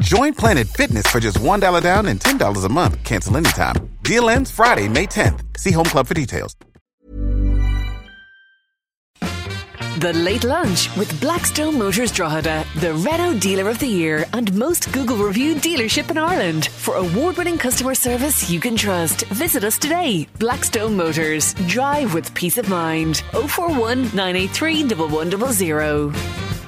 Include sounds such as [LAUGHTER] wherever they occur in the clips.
Join Planet Fitness for just $1 down and $10 a month. Cancel anytime. Deal ends Friday, May 10th. See Home Club for details. The Late Lunch with Blackstone Motors Drogheda, the Renault Dealer of the Year and most Google reviewed dealership in Ireland. For award winning customer service you can trust, visit us today. Blackstone Motors. Drive with peace of mind. 041 983 1100.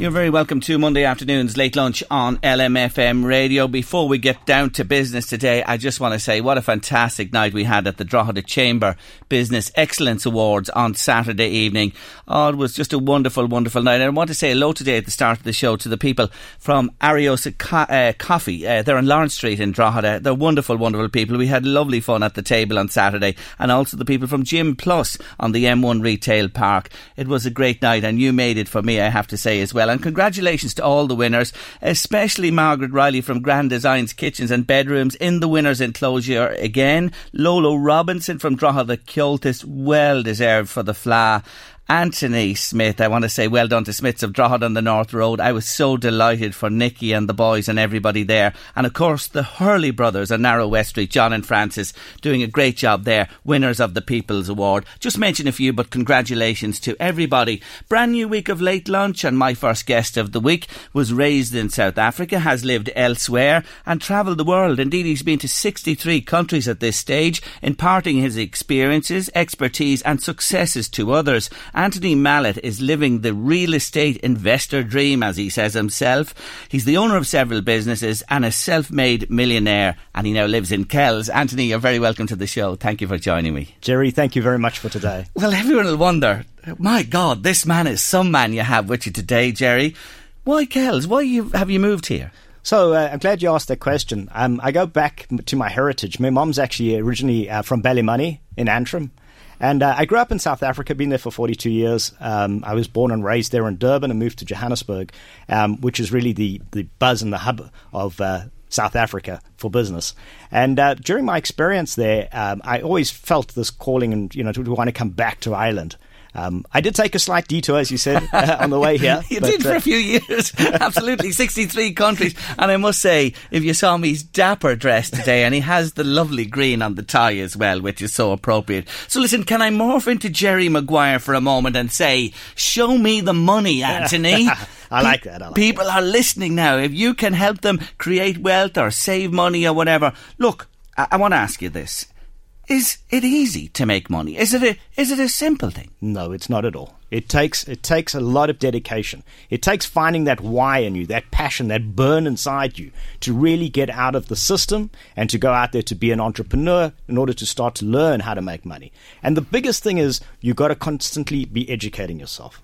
You're very welcome to Monday afternoon's late lunch on LMFM radio. Before we get down to business today, I just want to say what a fantastic night we had at the Drogheda Chamber Business Excellence Awards on Saturday evening. Oh, it was just a wonderful, wonderful night. And I want to say hello today at the start of the show to the people from Ariosa Co- uh, Coffee. Uh, they're on Lawrence Street in Drogheda. They're wonderful, wonderful people. We had lovely fun at the table on Saturday. And also the people from Gym Plus on the M1 Retail Park. It was a great night and you made it for me, I have to say as well. And congratulations to all the winners, especially Margaret Riley from Grand Designs Kitchens and Bedrooms in the winners' enclosure again. Lolo Robinson from Drogheda the Cultist, well deserved for the fla. Anthony Smith, I want to say well done to Smiths of Drogheda on the North Road. I was so delighted for Nicky and the boys and everybody there. And of course, the Hurley brothers on Narrow West Street, John and Francis, doing a great job there, winners of the People's Award. Just mention a few, but congratulations to everybody. Brand new week of late lunch, and my first guest of the week was raised in South Africa, has lived elsewhere, and travelled the world. Indeed, he's been to 63 countries at this stage, imparting his experiences, expertise, and successes to others. Anthony Mallett is living the real estate investor dream, as he says himself. He's the owner of several businesses and a self made millionaire, and he now lives in Kells. Anthony, you're very welcome to the show. Thank you for joining me. Gerry, thank you very much for today. Well, everyone will wonder, my God, this man is some man you have with you today, Gerry. Why Kells? Why you, have you moved here? So uh, I'm glad you asked that question. Um, I go back to my heritage. My mom's actually originally uh, from Ballymoney in Antrim. And uh, I grew up in South Africa, been there for 42 years. Um, I was born and raised there in Durban and moved to Johannesburg, um, which is really the, the buzz and the hub of uh, South Africa for business. And uh, during my experience there, um, I always felt this calling and, you know, to, to want to come back to Ireland. Um, I did take a slight detour, as you said, [LAUGHS] uh, on the way here. [LAUGHS] you but, did for uh, a few years. [LAUGHS] Absolutely. 63 countries. And I must say, if you saw me, he's dapper dressed today and he has the lovely green on the tie as well, which is so appropriate. So listen, can I morph into Jerry Maguire for a moment and say, show me the money, Anthony? I like that. I like People that. are listening now. If you can help them create wealth or save money or whatever, look, I, I want to ask you this. Is it easy to make money? Is it a is it a simple thing? No, it's not at all. It takes it takes a lot of dedication. It takes finding that why in you, that passion, that burn inside you to really get out of the system and to go out there to be an entrepreneur in order to start to learn how to make money. And the biggest thing is you got to constantly be educating yourself.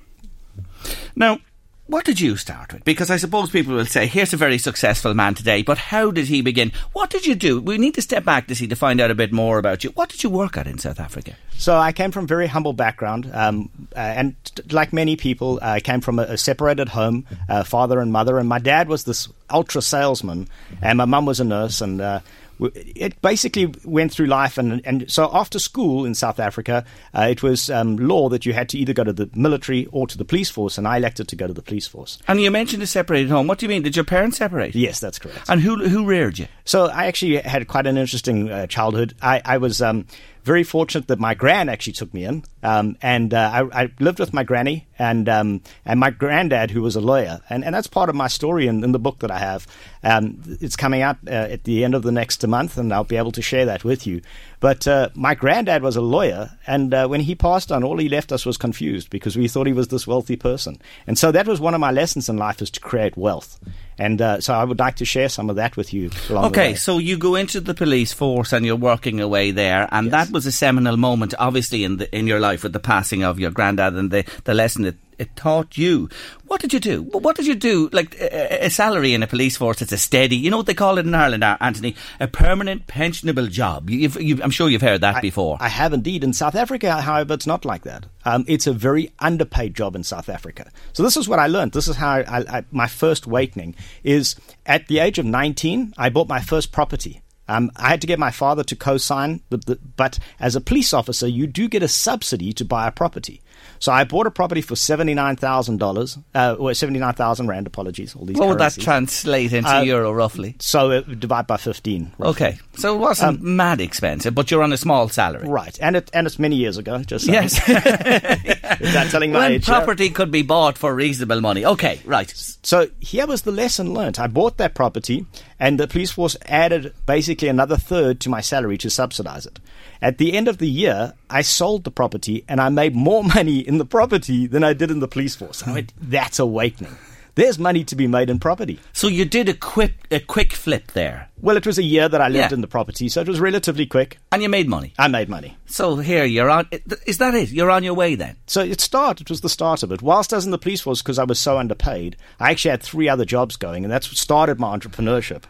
Now, what did you start with? Because I suppose people will say, here's a very successful man today, but how did he begin? What did you do? We need to step back to see to find out a bit more about you. What did you work at in South Africa? So I came from a very humble background, um, uh, and like many people, uh, I came from a, a separated home, uh, father and mother, and my dad was this ultra salesman, and my mum was a nurse, and uh, it basically went through life, and and so after school in South Africa, uh, it was um, law that you had to either go to the military or to the police force, and I elected to go to the police force. And you mentioned a separated home. What do you mean? Did your parents separate? Yes, that's correct. And who who reared you? So I actually had quite an interesting uh, childhood. I, I was. Um, very fortunate that my gran actually took me in, um, and uh, I, I, lived with my granny and um, and my granddad, who was a lawyer, and, and that's part of my story in, in the book that I have. Um, it's coming out uh, at the end of the next month, and I'll be able to share that with you. But uh, my granddad was a lawyer, and uh, when he passed on, all he left us was confused because we thought he was this wealthy person. And so that was one of my lessons in life is to create wealth. And uh, so I would like to share some of that with you. okay, so you go into the police force and you're working away there, and yes. that was a seminal moment, obviously, in the, in your life with the passing of your granddad and the, the lesson that it taught you. What did you do? What did you do? Like a, a salary in a police force, it's a steady, you know what they call it in Ireland, Anthony? A permanent pensionable job. You've, you've, I'm sure you've heard that I, before. I have indeed. In South Africa, however, it's not like that. Um, it's a very underpaid job in South Africa. So this is what I learned. This is how I, I, my first awakening is at the age of 19, I bought my first property. Um, I had to get my father to co-sign, the, the, but as a police officer, you do get a subsidy to buy a property. So I bought a property for seventy nine thousand dollars, uh, or seventy nine thousand rand. Apologies, all these. What would that translate into uh, euro roughly? So uh, divide by fifteen. Roughly. Okay, so it wasn't um, mad expensive, but you're on a small salary, right? And it and it's many years ago. Just saying. yes, [LAUGHS] that telling my when age. property could be bought for reasonable money. Okay, right. So here was the lesson learned. I bought that property, and the police force added basically another third to my salary to subsidize it. At the end of the year, I sold the property and I made more [LAUGHS] money in the property than I did in the police force. I went, that's awakening. There's money to be made in property. So you did a quick a quick flip there. Well, it was a year that I lived yeah. in the property, so it was relatively quick. And you made money. I made money. So here you're on. Is that it? You're on your way then. So it started. It was the start of it. Whilst I was in the police force, because I was so underpaid, I actually had three other jobs going, and that's what started my entrepreneurship.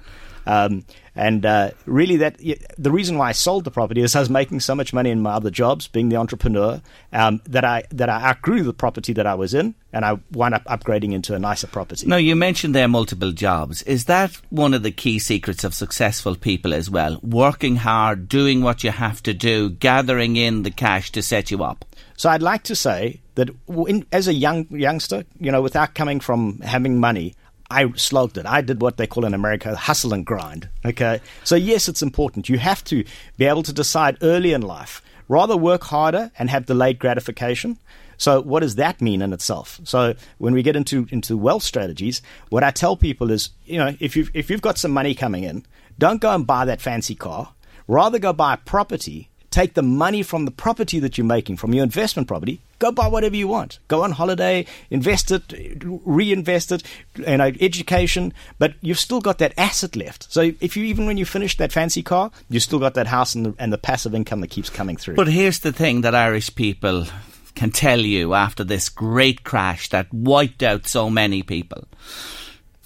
Um, and uh, really, that the reason why I sold the property is I was making so much money in my other jobs, being the entrepreneur, um, that I that I outgrew the property that I was in, and I wound up upgrading into a nicer property. Now, you mentioned there multiple jobs. Is that one of the key secrets of successful people as well? Working hard, doing what you have to do, gathering in the cash to set you up. So I'd like to say that in, as a young youngster, you know, without coming from having money, I slogged it. I did what they call in America hustle and grind. Okay. So, yes, it's important. You have to be able to decide early in life rather work harder and have delayed gratification. So, what does that mean in itself? So, when we get into, into wealth strategies, what I tell people is, you know, if you've, if you've got some money coming in, don't go and buy that fancy car. Rather go buy a property take the money from the property that you're making, from your investment property, go buy whatever you want. Go on holiday, invest it, reinvest it, you know, education, but you've still got that asset left. So if you even when you finish that fancy car, you've still got that house and the, and the passive income that keeps coming through. But here's the thing that Irish people can tell you after this great crash that wiped out so many people.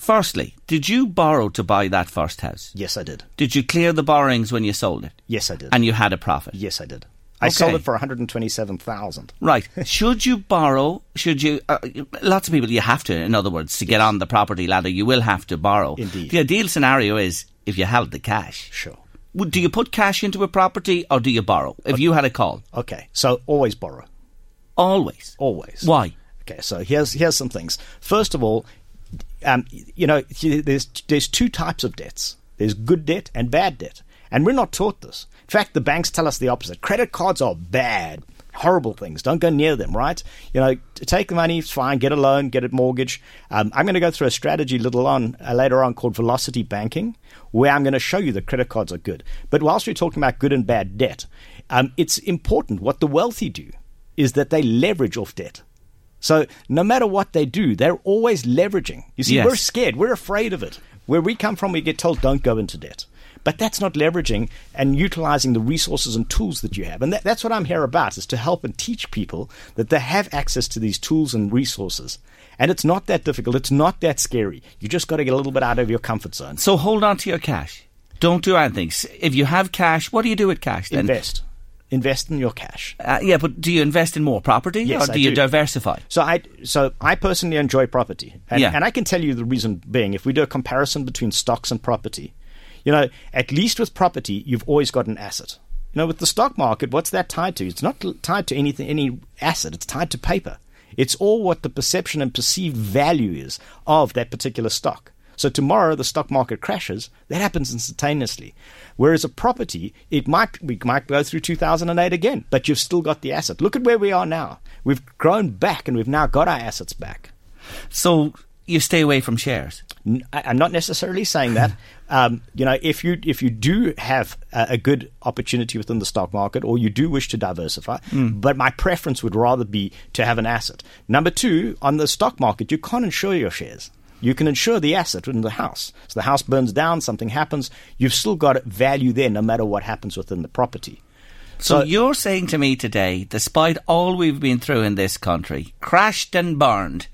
Firstly, did you borrow to buy that first house? Yes, I did. Did you clear the borrowings when you sold it? Yes, I did. And you had a profit? Yes, I did. I okay. sold it for 127,000. Right. [LAUGHS] should you borrow? Should you? Uh, lots of people, you have to. In other words, to get on the property ladder, you will have to borrow. Indeed. The ideal scenario is if you held the cash. Sure. Do you put cash into a property or do you borrow? If okay. you had a call. Okay. So always borrow. Always. Always. Why? Okay. So here's here's some things. First of all, um, you know, there's there's two types of debts. There's good debt and bad debt, and we're not taught this. In fact, the banks tell us the opposite. Credit cards are bad, horrible things. Don't go near them. Right? You know, take the money, it's fine. Get a loan, get a mortgage. Um, I'm going to go through a strategy little on uh, later on called velocity banking, where I'm going to show you that credit cards are good. But whilst we're talking about good and bad debt, um, it's important. What the wealthy do is that they leverage off debt. So no matter what they do, they're always leveraging. You see, yes. we're scared. We're afraid of it. Where we come from, we get told don't go into debt. But that's not leveraging and utilizing the resources and tools that you have. And that, that's what I'm here about, is to help and teach people that they have access to these tools and resources. And it's not that difficult. It's not that scary. You just got to get a little bit out of your comfort zone. So hold on to your cash. Don't do anything. If you have cash, what do you do with cash then? Invest invest in your cash. Uh, yeah, but do you invest in more property yes, or do I you diversify? So I so I personally enjoy property. And, yeah. and I can tell you the reason being if we do a comparison between stocks and property, you know, at least with property you've always got an asset. You know, with the stock market, what's that tied to? It's not tied to anything any asset, it's tied to paper. It's all what the perception and perceived value is of that particular stock. So tomorrow the stock market crashes, that happens instantaneously. Whereas a property, it might we might go through 2008 again, but you've still got the asset. Look at where we are now. We've grown back and we've now got our assets back. So you stay away from shares. I, am not necessarily saying that. [LAUGHS] Um, you know, if you if you do have a, a, good opportunity within the stock market, or you do wish to diversify, mm. but my preference would rather be to have an asset. Number two, on the stock market, you can't insure your shares. You can insure the asset in the house. So the house burns down, something happens, you've still got value there, no matter what happens within the property. So, so you're saying to me today, despite all we've been through in this country, crashed and burned,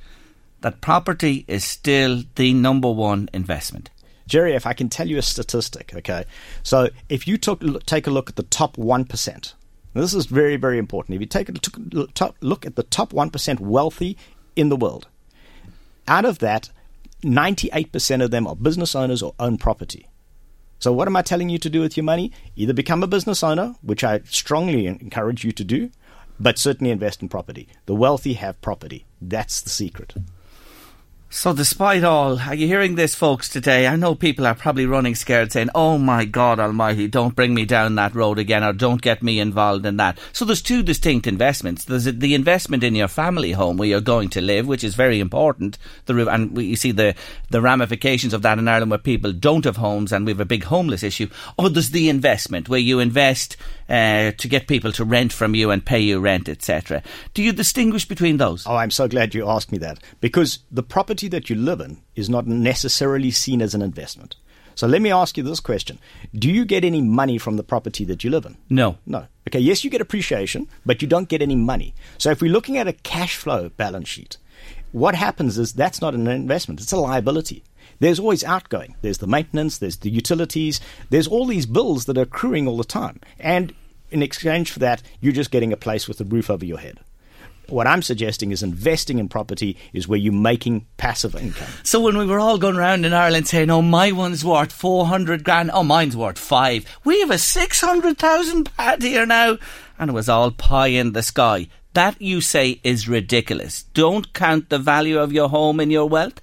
that property is still the number one investment. Gerry, if I can tell you a statistic, okay? So if you took, take a look at the top 1%, this is very, very important. If you take a look at the top 1% wealthy in the world, out of that, 98% of them are business owners or own property. So, what am I telling you to do with your money? Either become a business owner, which I strongly encourage you to do, but certainly invest in property. The wealthy have property. That's the secret. So, despite all, are you hearing this, folks, today? I know people are probably running scared saying, Oh my God Almighty, don't bring me down that road again or don't get me involved in that. So, there's two distinct investments. There's the investment in your family home where you're going to live, which is very important. The, and you see the, the ramifications of that in Ireland where people don't have homes and we have a big homeless issue. Or there's the investment where you invest uh, to get people to rent from you and pay you rent, etc. Do you distinguish between those? Oh, I'm so glad you asked me that because the property that you live in is not necessarily seen as an investment. So let me ask you this question. Do you get any money from the property that you live in? No. No. Okay, yes, you get appreciation, but you don't get any money. So if we're looking at a cash flow balance sheet, what happens is that's not an investment, it's a liability there's always outgoing. There's the maintenance, there's the utilities, there's all these bills that are accruing all the time. And in exchange for that, you're just getting a place with a roof over your head. What I'm suggesting is investing in property is where you're making passive income. So when we were all going around in Ireland saying, "Oh, my one's worth four hundred grand. Oh, mine's worth five. We have a six hundred thousand pad here now," and it was all pie in the sky. That you say is ridiculous. Don't count the value of your home in your wealth.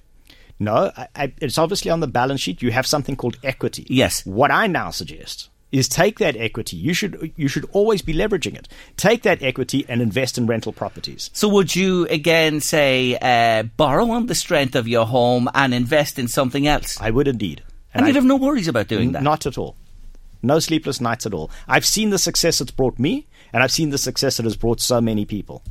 No, I, I, it's obviously on the balance sheet. You have something called equity. Yes. What I now suggest is take that equity. You should you should always be leveraging it. Take that equity and invest in rental properties. So would you again say uh, borrow on the strength of your home and invest in something else? I would indeed. And, and you'd have no worries about doing that. Not at all. No sleepless nights at all. I've seen the success it's brought me, and I've seen the success it has brought so many people.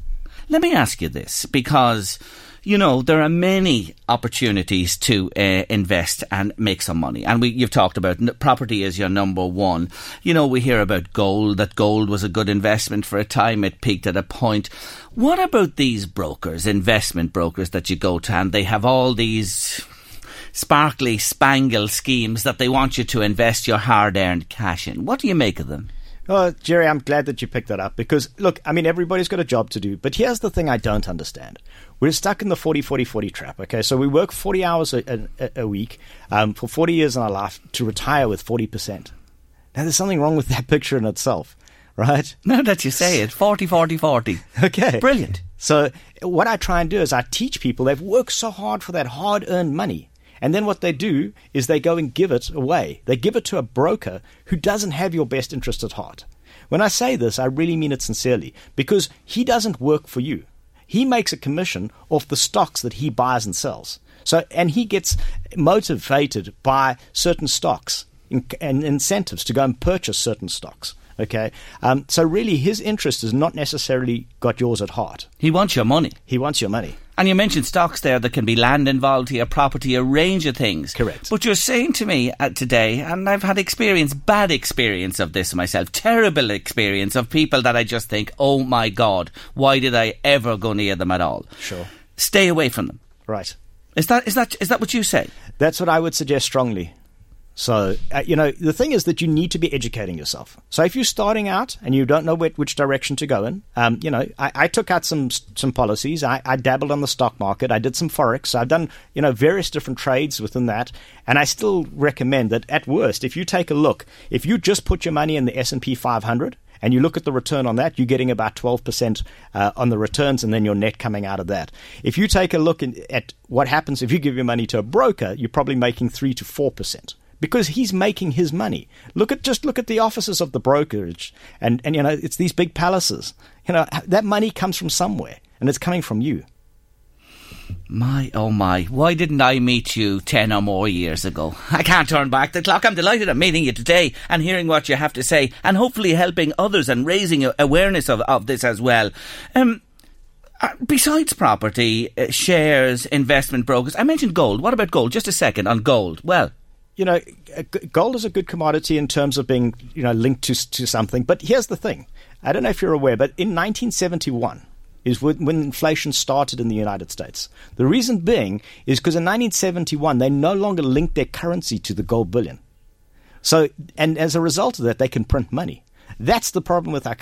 Let me ask you this, because you know, there are many opportunities to uh, invest and make some money. And we, you've talked about property is your number one. You know, we hear about gold, that gold was a good investment for a time. It peaked at a point. What about these brokers, investment brokers that you go to and they have all these sparkly spangle schemes that they want you to invest your hard earned cash in? What do you make of them? Oh, Gerry, I'm glad that you picked that up because, look, I mean, everybody's got a job to do. But here's the thing I don't understand. We're stuck in the 40 40 40 trap, okay? So we work 40 hours a, a, a week um, for 40 years in our life to retire with 40%. Now, there's something wrong with that [LAUGHS] picture in itself, right? Now that you say it, 40 40 40. Okay. Brilliant. So, what I try and do is I teach people they've worked so hard for that hard earned money and then what they do is they go and give it away. They give it to a broker who doesn't have your best interest at heart. When I say this, I really mean it sincerely because he doesn't work for you. He makes a commission off the stocks that he buys and sells. So, and he gets motivated by certain stocks and incentives to go and purchase certain stocks. Okay, um, so really, his interest has not necessarily got yours at heart. He wants your money. He wants your money. And you mentioned stocks there. There can be land involved here, property, a range of things. Correct. But you're saying to me uh, today, and I've had experience, bad experience of this myself, terrible experience of people that I just think, oh my God, why did I ever go near them at all? Sure. Stay away from them. Right. Is that is that is that what you say? That's what I would suggest strongly. So, uh, you know, the thing is that you need to be educating yourself. So, if you're starting out and you don't know which, which direction to go in, um, you know, I, I, took out some some policies. I, I, dabbled on the stock market. I did some forex. I've done, you know, various different trades within that. And I still recommend that at worst, if you take a look, if you just put your money in the S and P 500 and you look at the return on that, you're getting about 12% uh, on the returns and then your net coming out of that. If you take a look in, at what happens if you give your money to a broker, you're probably making 3 to 4% because he's making his money. Look at just look at the offices of the brokerage, and and you know it's these big palaces. You know that money comes from somewhere, and it's coming from you. My, oh my, why didn't I meet you 10 or more years ago? I can't turn back the clock. I'm delighted I'm meeting you today and hearing what you have to say and hopefully helping others and raising awareness of, of this as well. Um, uh, besides property, uh, shares, investment brokers, I mentioned gold. What about gold? Just a second on gold. Well, you know, gold is a good commodity in terms of being, you know, linked to to something. But here's the thing: I don't know if you're aware, but in 1971 is when, inflation started in the United States. The reason being is because in 1971 they no longer linked their currency to the gold bullion. So, and as a result of that, they can print money. That's the problem with our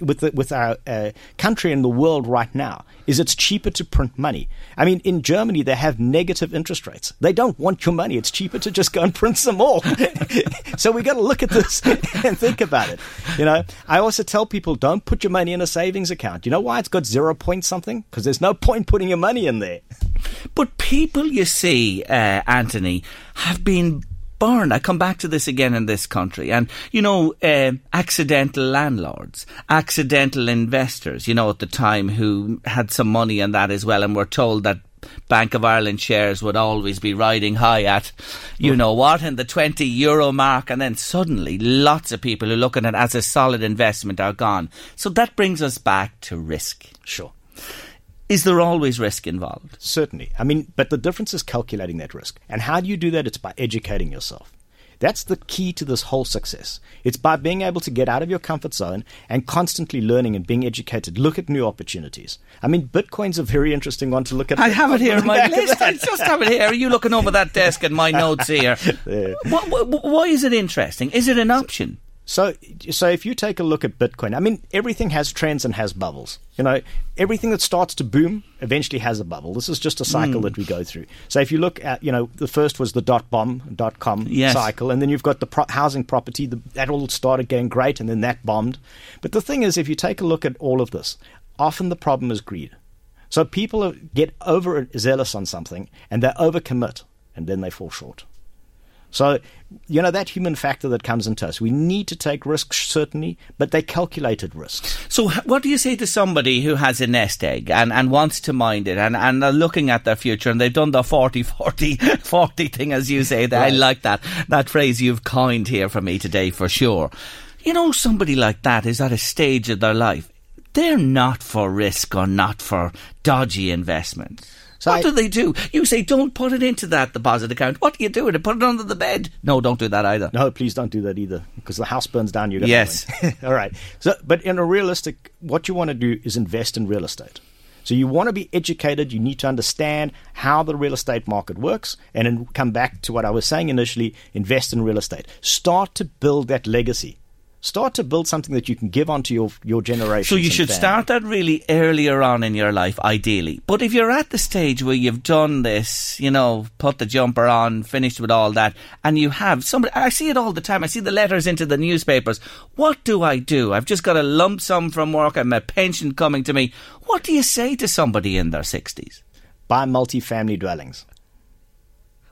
with the, with our uh, country and the world right now is it's cheaper to print money. I mean, in Germany they have negative interest rates. They don't want your money. It's cheaper to just go and print some more. [LAUGHS] so we got to look at this [LAUGHS] and think about it. You know, I also tell people don't put your money in a savings account. You know why it's got zero point something? Because there's no point putting your money in there. But people, you see, uh, Anthony, have been burned. I come back to this again in this country. And, you know, uh, accidental landlords, accidental investors, you know, at the time who had some money in that as well and were told that Bank of Ireland shares would always be riding high at, you know what, in the 20 euro mark. And then suddenly lots of people who look at it as a solid investment are gone. So that brings us back to risk. Sure. Is there always risk involved? Certainly. I mean, but the difference is calculating that risk. And how do you do that? It's by educating yourself. That's the key to this whole success. It's by being able to get out of your comfort zone and constantly learning and being educated. Look at new opportunities. I mean, Bitcoin's a very interesting one to look at. I have it here in my [LAUGHS] list. I just have it here. Are you looking over that desk and my notes here? [LAUGHS] yeah. why, why is it interesting? Is it an option? So, so if you take a look at Bitcoin, I mean, everything has trends and has bubbles. You know, everything that starts to boom eventually has a bubble. This is just a cycle mm. that we go through. So, if you look at, you know, the first was the dot bomb, dot com yes. cycle, and then you've got the pro- housing property the, that all started going great, and then that bombed. But the thing is, if you take a look at all of this, often the problem is greed. So people get overzealous on something and they overcommit, and then they fall short. So, you know, that human factor that comes into us. We need to take risks, certainly, but they calculated risks. So, what do you say to somebody who has a nest egg and, and wants to mind it and, and are looking at their future and they've done the 40 40 [LAUGHS] 40 thing, as you say? That right. I like that, that phrase you've coined here for me today for sure. You know, somebody like that is at a stage of their life. They're not for risk or not for dodgy investments. So what I, do they do? You say, don't put it into that deposit account. What do you do? Put it under the bed? No, don't do that either. No, please don't do that either, because the house burns down. You yes. [LAUGHS] All right. So, but in a realistic, what you want to do is invest in real estate. So you want to be educated. You need to understand how the real estate market works, and then come back to what I was saying initially: invest in real estate. Start to build that legacy. Start to build something that you can give on to your, your generation. So you should family. start that really earlier on in your life, ideally. But if you're at the stage where you've done this, you know, put the jumper on, finished with all that, and you have somebody, I see it all the time. I see the letters into the newspapers. What do I do? I've just got a lump sum from work and my pension coming to me. What do you say to somebody in their 60s? Buy multi-family dwellings.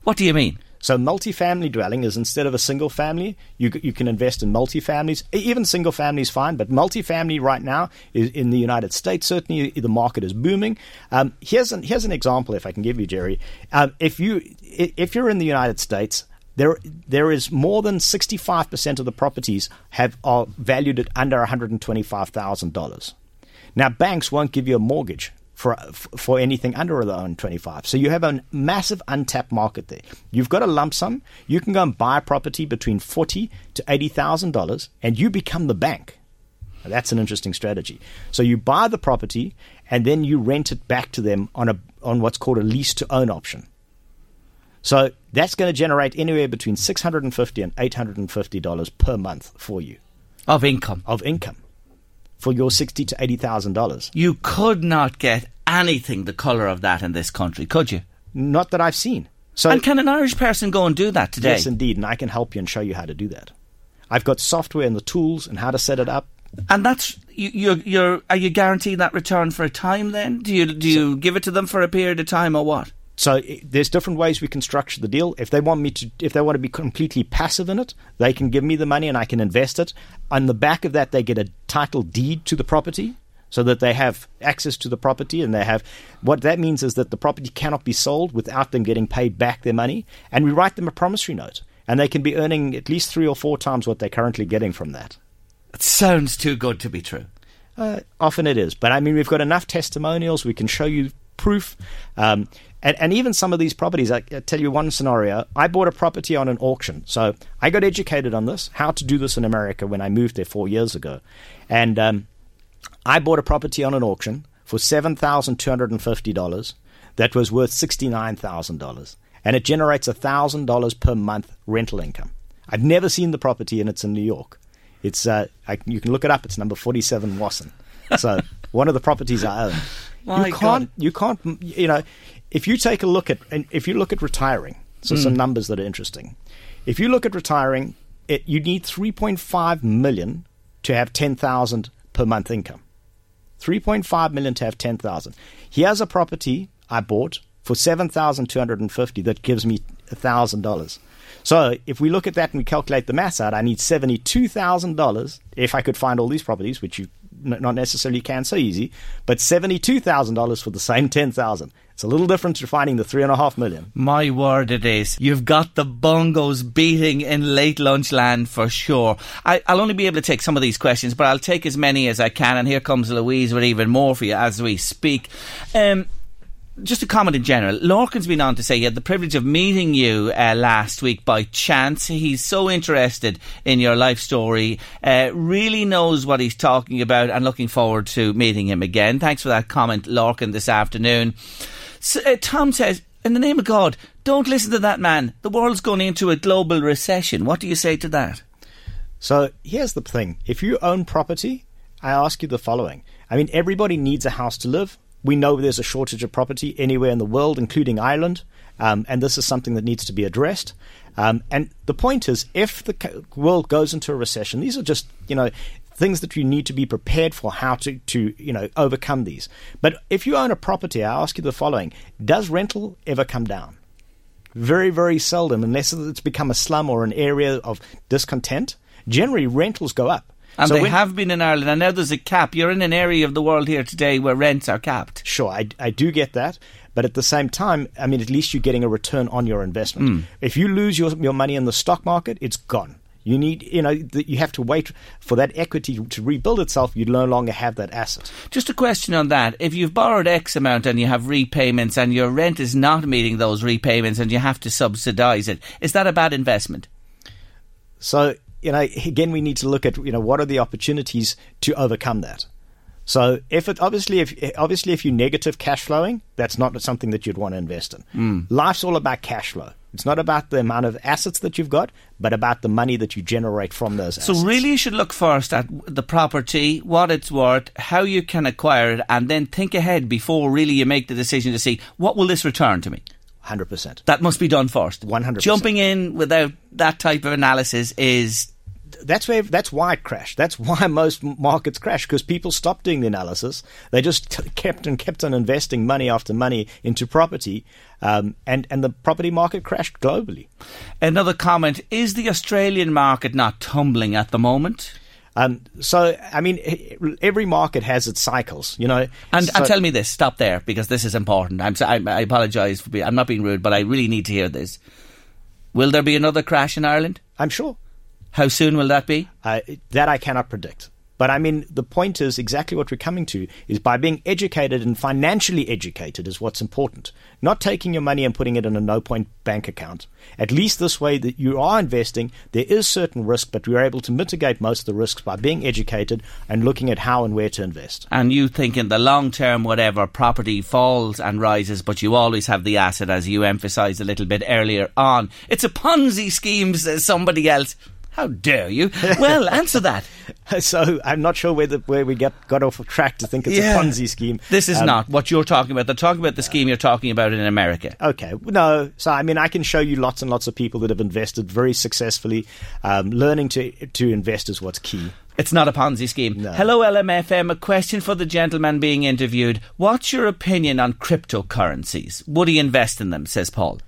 What do you mean? So multi-family dwelling is instead of a single family, you you can invest in multi-families. Even single family is fine, but multi-family right now is in the United States certainly the market is booming. Um, here's an here's an example, if I can give you, Gerry. Um, if you if you're in the United States. There, there is more than 65% of the properties have are valued at under $125,000. Now, banks won't give you a mortgage for for anything under the own 25. So you have a massive untapped market there. You've got a lump sum. You can go and buy a property between forty to eighty thousand dollars, and you become the bank. Now, that's an interesting strategy. So you buy the property, and then you rent it back to them on a on what's called a lease to own option. So that's going to generate anywhere between six hundred and fifty and eight hundred and fifty dollars per month for you of income. Of income for your sixty to eighty thousand dollars. You could not get anything the colour of that in this country, could you? Not that I've seen. So, and can an Irish person go and do that today? Yes, indeed, and I can help you and show you how to do that. I've got software and the tools and how to set it up. And that's you, you're, you're are you guaranteeing that return for a time? Then do you do you so, give it to them for a period of time or what? So there's different ways we can structure the deal. If they want me to, if they want to be completely passive in it, they can give me the money and I can invest it. On the back of that, they get a title deed to the property. so that they have access to the property and they have what that means is that the property cannot be sold without them getting paid back their money and we write them a promissory note and they can be earning at least three or four times what they're currently getting from that it sounds too good to be true uh, often it is but i mean we've got enough testimonials we can show you proof um, and, and, even some of these properties, I, I, tell you one scenario. I bought a property on an auction. So I got educated on this, how to do this in America when I moved there four years ago. And um, I bought a property on an auction for $7,250 that was worth $69,000. And it generates $1,000 per month rental income. I've never seen the property, and it's in New York. It's uh, I, you can look it up. It's number 47 Wasson. So [LAUGHS] one of the properties I own. My you can't, God. you can't, you know, if you take a look at, if you look at retiring, so mm. some numbers that are interesting. If you look at retiring, it, you need 3.5 million to have 10,000 per month income. 3.5 million to have 10,000. He has a property I bought for 7,250 that gives me $1,000. So if we look at that and we calculate the maths out, I need $72,000 if I could find all these properties, which you not necessarily can so easy, but $72,000 for the same 10000 It's a little different to finding the three and a half million. My word, it is. You've got the bongos beating in late lunch land for sure. I, will only be able to take some of these questions, but I'll take as many as I can. And here comes Louise with even more for you as we speak. Um, just a comment in general. Lorcan's been on to say he had the privilege of meeting you uh, last week by chance. He's so interested in your life story, uh, really knows what he's talking about, and looking forward to meeting him again. Thanks for that comment, Lorcan, this afternoon. So, uh, Tom says, in the name of God, don't listen to that man. The world's going into a global recession. What do you say to that? So here's the thing if you own property, I ask you the following. I mean, everybody needs a house to live we know there's a shortage of property anywhere in the world, including Ireland, um, and this is something that needs to be addressed. Um, and the point is, if the world goes into a recession, these are just you know things that you need to be prepared for how to, to you know overcome these. But if you own a property, I ask you the following: Does rental ever come down? Very, very seldom, unless it's become a slum or an area of discontent. Generally, rentals go up. And so they when, have been in Ireland, and now there's a cap. You're in an area of the world here today where rents are capped. Sure, I, I do get that. But at the same time, I mean, at least you're getting a return on your investment. Mm. If you lose your, your money in the stock market, it's gone. You need, you know, you have to wait for that equity to rebuild itself. You no longer have that asset. Just a question on that. If you've borrowed X amount and you have repayments and your rent is not meeting those repayments and you have to subsidise it, is that a bad investment? So you know, again, we need to look at, you know, what are the opportunities to overcome that. So if it obviously if obviously if you're negative cash flowing, that's not something that you'd want to invest in. Mm. Life's all about cash flow. It's not about the amount of assets that you've got, but about the money that you generate from those so assets. really you should look first at the property, what it's worth, how you can acquire it, and then think ahead before really you make the decision to see what will this return to me. Hundred percent. That must be done first. One hundred. Jumping in without that type of analysis is that's where that's why it crashed. That's why [LAUGHS] most markets crash because people stopped doing the analysis. They just kept and kept on investing money after money into property, um, and and the property market crashed globally. Another comment: Is the Australian market not tumbling at the moment? Um, so, I mean, every market has its cycles, you know. And, so, and tell me this, stop there, because this is important. I'm, I, I apologise for being, I'm not being rude, but I really need to hear this. Will there be another crash in Ireland? I'm sure. How soon will that be? Uh, that I cannot predict. But I mean, the point is exactly what we're coming to is by being educated and financially educated is what's important. Not taking your money and putting it in a no point bank account. At least this way that you are investing, there is certain risk, but we are able to mitigate most of the risks by being educated and looking at how and where to invest. And you think in the long term, whatever, property falls and rises, but you always have the asset, as you emphasised a little bit earlier on. It's a Ponzi scheme, says somebody else. How dare you? Well, [LAUGHS] answer that. so I'm not sure where the, where we get got off track to think it's yeah. a Ponzi scheme. This is um, not what you're talking about. They're talking about the scheme you're talking about in America. Okay, no. So I mean, I can show you lots and lots of people that have invested very successfully. Um, learning to to invest is what's key. It's not a Ponzi scheme. No. Hello, LMFM. A question for the gentleman being interviewed. What's your opinion on cryptocurrencies? Would he invest in them? Says Paul.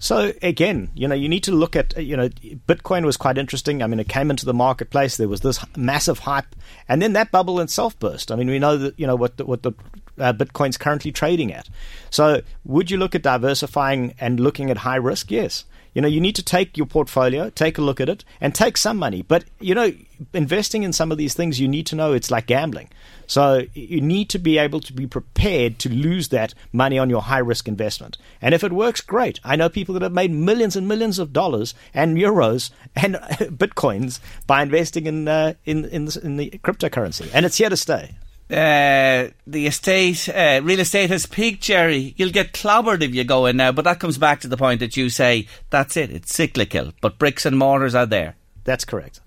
So again, you know, you need to look at you know, Bitcoin was quite interesting. I mean, it came into the marketplace. There was this massive hype, and then that bubble itself burst. I mean, we know that you know what the, what the uh, Bitcoin's currently trading at. So, would you look at diversifying and looking at high risk? Yes. You know, you need to take your portfolio, take a look at it, and take some money. But, you know, investing in some of these things, you need to know it's like gambling. So you need to be able to be prepared to lose that money on your high risk investment. And if it works, great. I know people that have made millions and millions of dollars and euros and [LAUGHS] bitcoins by investing in, uh, in, in, in the cryptocurrency. And it's here to stay. Uh, the estate, uh, real estate has peaked, Gerry. You'll get clobbered if you go in now, but that comes back to the point that you say that's it, it's cyclical, but bricks and mortars are there. That's correct.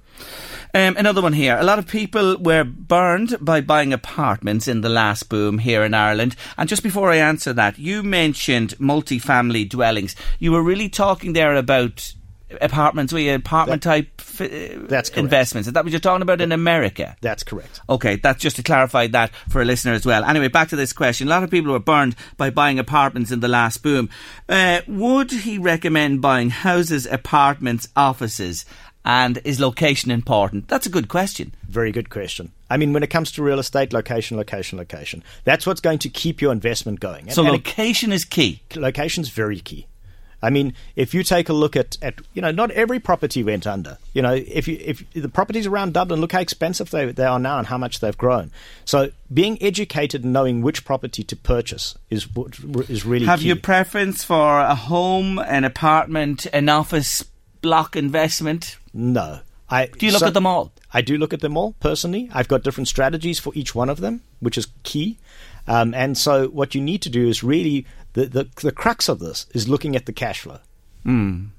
Um, another one here. A lot of people were burned by buying apartments in the last boom here in Ireland. And just before I answer that, you mentioned multi-family dwellings. You were really talking there about apartments, we apartment that, type uh, that's correct. investments. Is that what you're talking about in America? That's correct. Okay, that's just to clarify that for a listener as well. Anyway, back to this question. A lot of people were burned by buying apartments in the last boom. Uh, would he recommend buying houses, apartments, offices? And is location important? That's a good question. Very good question. I mean, when it comes to real estate, location, location, location. That's what's going to keep your investment going. So, and location is key. Location is very key. I mean, if you take a look at, at you know, not every property went under. You know, if you if the properties around Dublin, look how expensive they, they are now and how much they've grown. So being educated and knowing which property to purchase is is really. Have key. you preference for a home, an apartment, an office block investment? No. I, do you look so, at them all? I do look at them all personally. I've got different strategies for each one of them, which is key. Um, and so, what you need to do is really the, the, the crux of this is looking at the cash flow. Mm.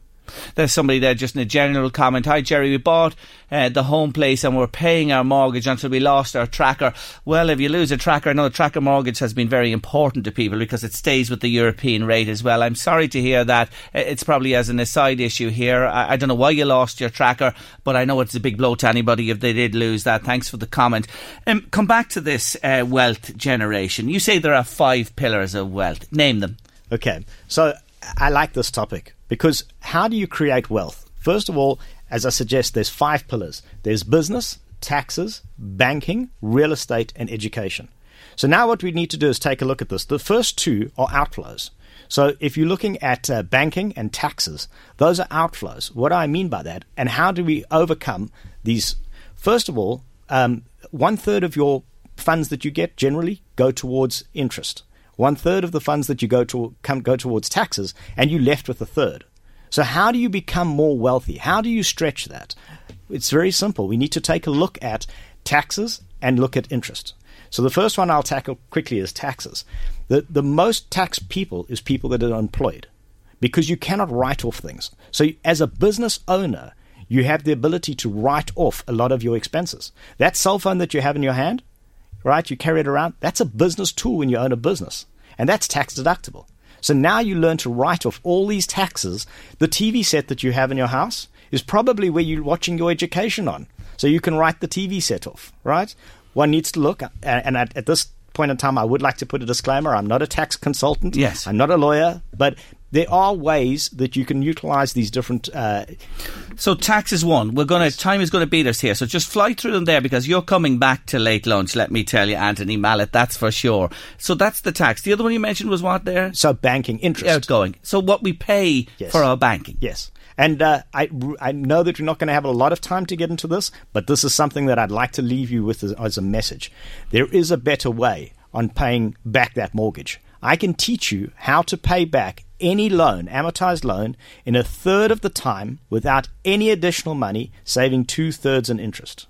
There's somebody there just in a general comment. Hi, Gerry. We bought uh, the home place and we're paying our mortgage until we lost our tracker. Well, if you lose a tracker, I know the tracker mortgage has been very important to people because it stays with the European rate as well. I'm sorry to hear that. It's probably as an aside issue here. I, I don't know why you lost your tracker, but I know it's a big blow to anybody if they did lose that. Thanks for the comment. Um, come back to this uh, wealth generation. You say there are five pillars of wealth. Name them. Okay. So I like this topic because how do you create wealth? First of all, as I suggest, there's five pillars there's business, taxes, banking, real estate, and education. So now what we need to do is take a look at this. The first two are outflows. So if you're looking at uh, banking and taxes, those are outflows. What do I mean by that? And how do we overcome these? First of all, um, one third of your funds that you get generally go towards interest. One third of the funds that you go to come go towards taxes, and you left with a third. So how do you become more wealthy? How do you stretch that? It's very simple. We need to take a look at taxes and look at interest. So the first one I'll tackle quickly is taxes. The the most taxed people is people that are employed because you cannot write off things. So as a business owner, you have the ability to write off a lot of your expenses. That cell phone that you have in your hand, right? You carry it around. That's a business tool when you own a business, and that's tax deductible. So now you learn to write off all these taxes. The TV set that you have in your house is probably where you're watching your education on. So you can write the TV set off, right? One needs to look, and at, at this point in time, I would like to put a disclaimer. I'm not a tax consultant. Yes. I'm not a lawyer, but there are ways that you can utilize these different. Uh, so tax is one. We're going to time is going to beat us here. So just fly through them there because you're coming back to late lunch. Let me tell you, Anthony Mallet. That's for sure. So that's the tax. The other one you mentioned was what there? So banking interest outgoing. So what we pay yes. for our banking. Yes. And uh, I, I know that you're not going to have a lot of time to get into this, but this is something that I'd like to leave you with as, as a message. There is a better way on paying back that mortgage. I can teach you how to pay back any loan, amortized loan, in a third of the time without any additional money, saving two thirds in interest.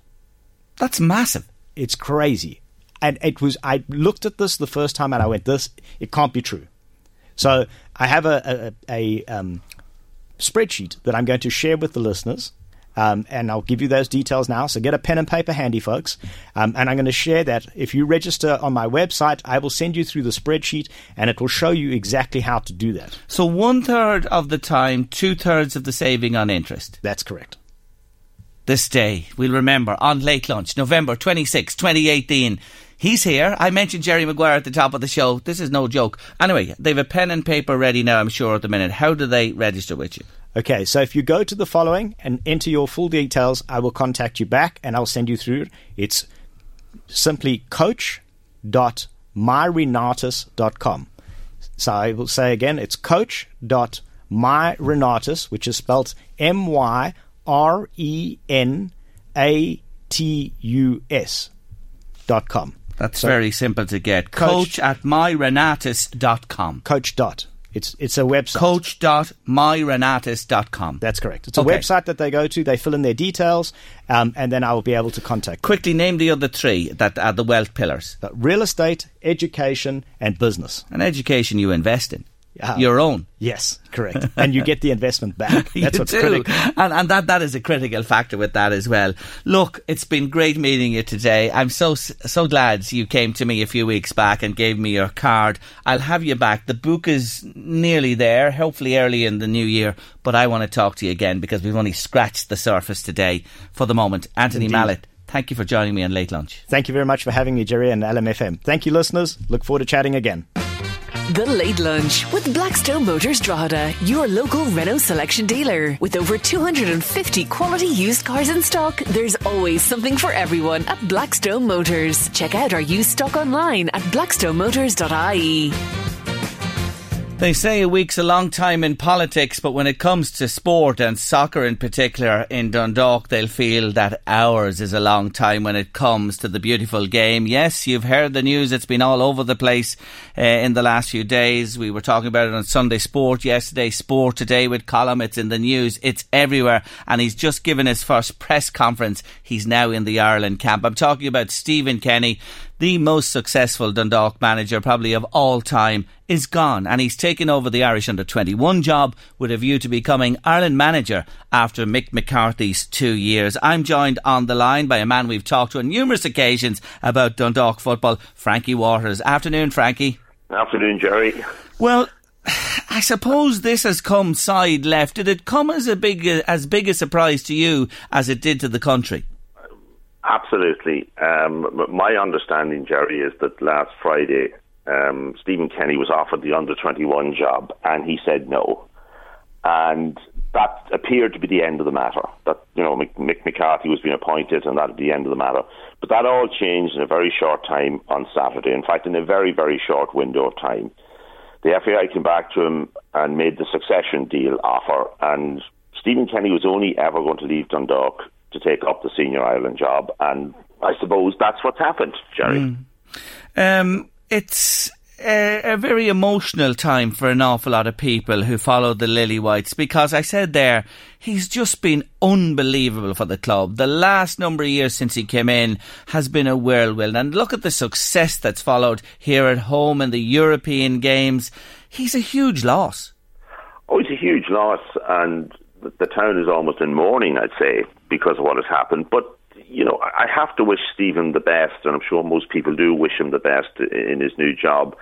That's massive. It's crazy. And it was, I looked at this the first time and I went, this, it can't be true. So I have a, a, a um, spreadsheet that I'm going to share with the listeners um, and I'll give you those details now. So get a pen and paper handy, folks. Um, and I'm going to share that. If you register on my website, I will send you through the spreadsheet and it will show you exactly how to do that. So one third of the time, two thirds of the saving on interest. That's correct. This day, we'll remember on late lunch, November 26, 2018 He's here. I mentioned Jerry Maguire at the top of the show. This is no joke. Anyway, they've a pen and paper ready now, I'm sure, at the minute. How do they register with you? Okay, so if you go to the following and enter your full details, I will contact you back and I'll send you through. It's simply coach.myrenatus.com. So I will say again, it's coach.myrenatus, which is spelled M Y R E N A T U S dot com. That's so very simple to get. Coach, coach at myrenatus.com. Coach dot. It's it's a website. Coach.myrenatus.com. That's correct. It's a okay. website that they go to. They fill in their details, um, and then I will be able to contact. Quickly name the other three that are the wealth pillars: real estate, education, and business. And education you invest in. Uh, your own. Yes, correct. and you get the investment back. [LAUGHS] That's what's do. critical. And, and that, that is a critical factor with that as well. Look, it's been great meeting you today. I'm so, so glad you came to me a few weeks back and gave me your card. I'll have you back. The book is nearly there, hopefully early in the new year, but I want to talk to you again because we've only scratched the surface today for the moment. Anthony Indeed. Mallett. Thank you for joining me on Late Lunch. Thank you very much for having me, Gerry, and LMFM. Thank you, listeners. Look forward to chatting again. The Late Lunch with Blackstone Motors Drogheda, your local Renault selection dealer. With over 250 quality used cars in stock, there's always something for everyone at Blackstone Motors. Check out our used stock online at blackstonemotors.ie. They say a week's a long time in politics, but when it comes to sport and soccer in particular in Dundalk, they'll feel that hours is a long time when it comes to the beautiful game. Yes, you've heard the news. It's been all over the place uh, in the last few days. We were talking about it on Sunday Sport yesterday, Sport today with Colm. It's in the news. It's everywhere. And he's just given his first press conference. He's now in the Ireland camp. I'm talking about Stephen Kenny, the most successful Dundalk manager probably of all time, is gone and he's taken over the Irish under 21 job with a view to becoming Ireland manager after Mick McCarthy's two years. I'm joined on the line by a man we've talked to on numerous occasions about Dundalk football, Frankie Waters. Afternoon, Frankie. Afternoon, Gerry. Well, [SIGHS] I suppose this has come side left. Did it come as a big as big a surprise to you as it did to the country? Absolutely. Um, my understanding, Gerry, is that last Friday, um, Stephen Kenny was offered the under 21 job and he said no. And that appeared to be the end of the matter. That, you know, Mick McCarthy was being appointed and that'd be the end of the matter. But that all changed in a very short time on Saturday. In fact, in a very, very short window of time. The FAI came back to him and made the succession deal offer. And Stephen Kenny was only ever going to leave Dundalk to take up the senior Ireland job, and I suppose that's what's happened, Gerry. Mm. Um, it's a, a, very emotional time for an awful lot of people who follow the Lily Whites because I said there he's just been unbelievable for the club. The last number of years since he came in has been a whirlwind, and look at the success that's followed here at home in the European games. He's a huge loss. Oh, it's a huge loss, and the town is almost in mourning, I'd say, because of what has happened. But you know, I have to wish Stephen the best, and I'm sure most people do wish him the best in his new job.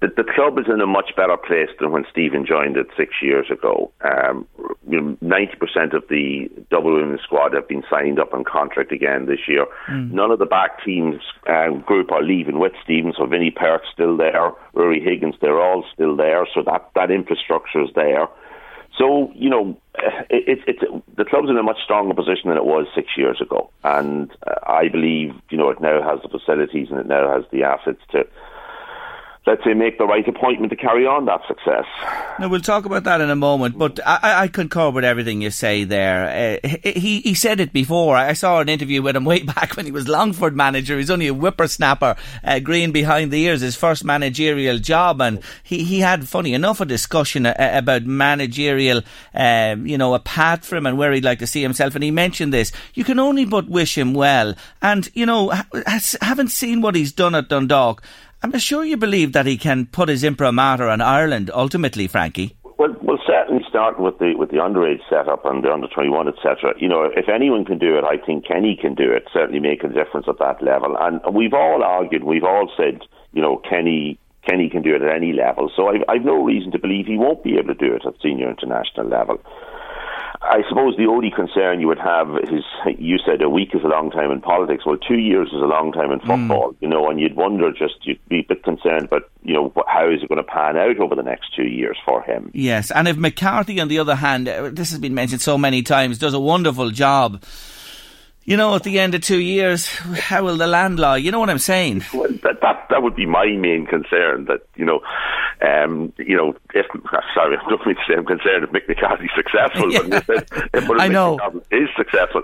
The, the club is in a much better place than when Stephen joined it six years ago. Um, you know, 90% of the double women's squad have been signed up on contract again this year. Mm. None of the back teams um, group are leaving with Stephen, so Vinnie Perth's still there, Rory Higgins, they're all still there, so that, that infrastructure is there. So you know, it, it, it, the club's in a much stronger position than it was six years ago, and uh, I believe you know it now has the facilities and it now has the assets to let's say, make the right appointment to carry on that success. Now, we'll talk about that in a moment, but I, I concur with everything you say there. Uh, he, he said it before. I saw an interview with him way [LAUGHS] back when he was Longford manager. He's only a whippersnapper, uh, green behind the ears, his first managerial job. And he, he had, funny enough, a discussion uh, about managerial, um, you know, a path for him and where he'd like to see himself. And he mentioned this. You can only but wish him well. And, you know, haven't seen what he's done at Dundalk. I'm sure you believe that he can put his imprimatur on Ireland ultimately, Frankie. Well, well, certainly starting with the with the underage setup and the under twenty one, etc. You know, if anyone can do it, I think Kenny can do it. Certainly make a difference at that level. And we've all argued, we've all said, you know, Kenny Kenny can do it at any level. So I've, I've no reason to believe he won't be able to do it at senior international level. I suppose the only concern you would have is you said a week is a long time in politics. Well, two years is a long time in football, mm. you know, and you'd wonder just you'd be a bit concerned, but you know, how is it going to pan out over the next two years for him? Yes, and if McCarthy, on the other hand, this has been mentioned so many times, does a wonderful job you know, at the end of two years, how will the land lie? You know what I'm saying? Well, that, that that would be my main concern. That you know, um, you know, if sorry, I don't mean to say I'm concerned if Mick McCarthy's successful, [LAUGHS] yeah. but if, if, I know. is successful,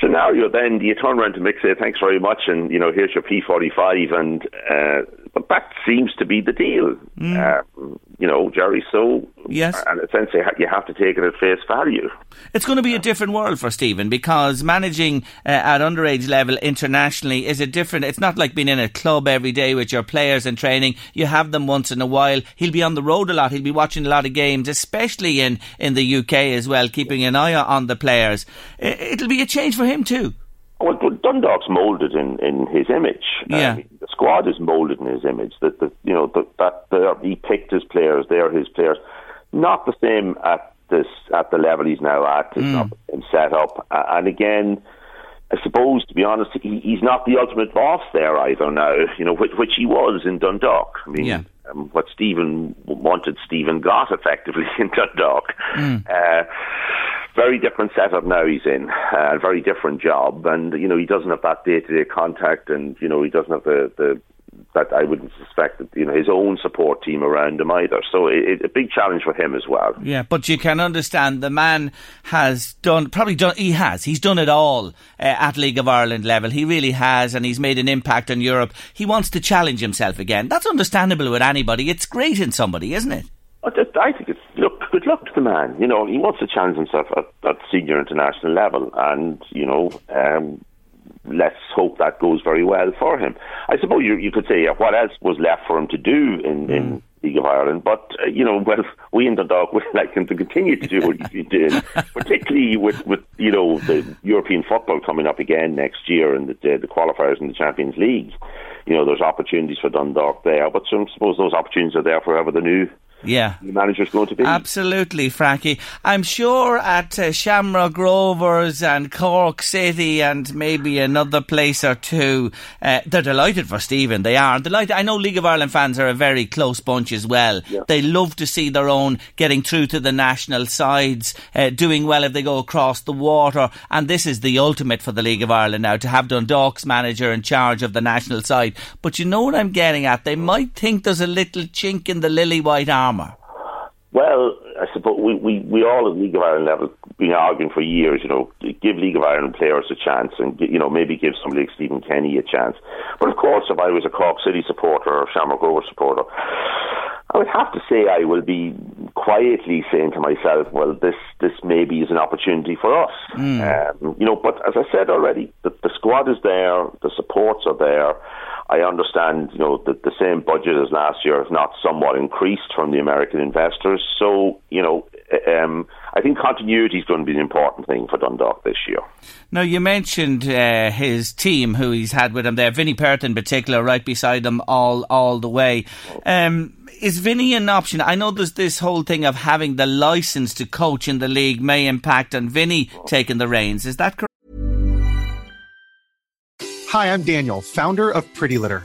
scenario, then you turn around to Mick say thanks very much, and you know here's your P45, and uh, but that seems to be the deal, mm. uh, you know, Gerry. So yes, and essentially you have to take it at face value. It's going to be a different world for Stephen because managing uh, at underage level internationally is a different. It's not like being in a club every day with your players and training. You have them once in a while. He'll be on the road a lot. He'll be watching a lot of games, especially in in the UK as well, keeping an eye on the players. It'll be a change for him too. Well, Dundalk's moulded in, in his image. Yeah. Um, the squad is moulded in his image. That, that you know that, that he picked his players. They're his players. Not the same at this at the level he's now at. It's mm. not the same setup. Uh, and again, I suppose to be honest, he, he's not the ultimate boss there either now. You know, which, which he was in Dundalk. I mean, yeah. um, what Stephen wanted, Stephen got effectively [LAUGHS] in Dundalk. Mm. Uh, very different setup now he's in, a uh, very different job, and you know he doesn't have that day to day contact, and you know he doesn't have the the that I wouldn't suspect that you know his own support team around him either. So it's it, a big challenge for him as well. Yeah, but you can understand the man has done probably done he has he's done it all uh, at League of Ireland level. He really has, and he's made an impact on Europe. He wants to challenge himself again. That's understandable with anybody. It's great in somebody, isn't it? I think good luck to the man. You know, he wants to challenge himself at, at senior international level, and you know, um, let's hope that goes very well for him. I suppose you, you could say, what else was left for him to do in, mm. in League of Ireland? But uh, you know, well, we in the dog would [LAUGHS] like him to continue to do what been [LAUGHS] doing, particularly with, with you know the European football coming up again next year and the, the qualifiers in the Champions League. You know, there's opportunities for Dundalk there, but I suppose those opportunities are there for whoever the new yeah. the manager's going to be. Absolutely, Frankie. I'm sure at uh, Shamrock Rovers and Cork City and maybe another place or two, uh, they're delighted for Stephen. They are delighted. I know League of Ireland fans are a very close bunch as well. Yeah. They love to see their own getting through to the national sides, uh, doing well if they go across the water. And this is the ultimate for the League of Ireland now to have Dundalk's manager in charge of the national side. But you know what I'm getting at? They might think there's a little chink in the lily white well, I suppose we, we, we all at League of Ireland level been arguing for years, you know, give League of Ireland players a chance and, you know, maybe give somebody like Stephen Kenny a chance. But of course, if I was a Cork City supporter or Shamrock Rovers supporter, I would have to say I will be quietly saying to myself, well, this, this maybe is an opportunity for us. Mm. Um, you know, but as I said already, the, the squad is there, the supports are there. I understand, you know, that the same budget as last year, if not somewhat increased from the American investors. So, you know, um, I think continuity is going to be an important thing for Dundalk this year. Now, you mentioned uh, his team, who he's had with him there, Vinny Perth in particular, right beside him all all the way. Um, is Vinny an option? I know there's this whole thing of having the license to coach in the league may impact on Vinny taking the reins. Is that correct? Hi, I'm Daniel, founder of Pretty Litter.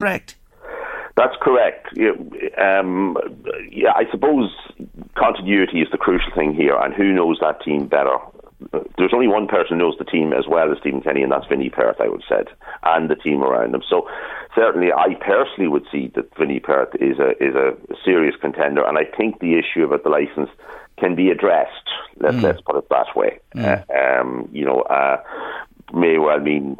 Correct. That's correct. Um, yeah, I suppose continuity is the crucial thing here, and who knows that team better? There's only one person who knows the team as well as Stephen Kenny, and that's Vinnie Perth, I would say, and the team around him. So certainly, I personally would see that Vinnie Perth is a is a serious contender, and I think the issue about the license can be addressed. Let's Mm. let's put it that way. Mm. Uh, um, you know, uh, may well mean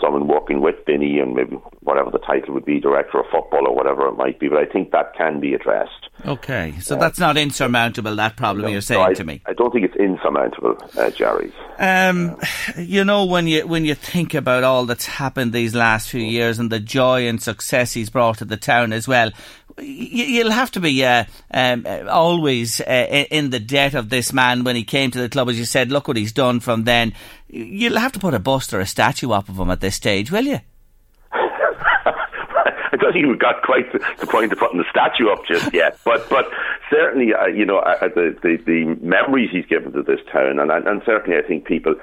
someone working with Vinny and maybe whatever the title would be, director of football or whatever it might be. But I think that can be addressed. Okay, so that's not insurmountable, that problem you're saying I, to me. I don't think it's insurmountable, uh, Gerry. Um, you know when you when you think about all that's happened these last few years and the joy and success he's brought to the town as well, you'll have to be uh, um, uh, always uh, in the debt of this man when he came to the club, as you said. Look what he's done from then. You'll have to put a bust or a statue up of him at this stage, will you? [LAUGHS] I don't think we've got quite to the point of putting the statue up just yet, [LAUGHS] but but certainly, uh, you know, uh, the, the the memories he's given to this town, and and and certainly, I think people,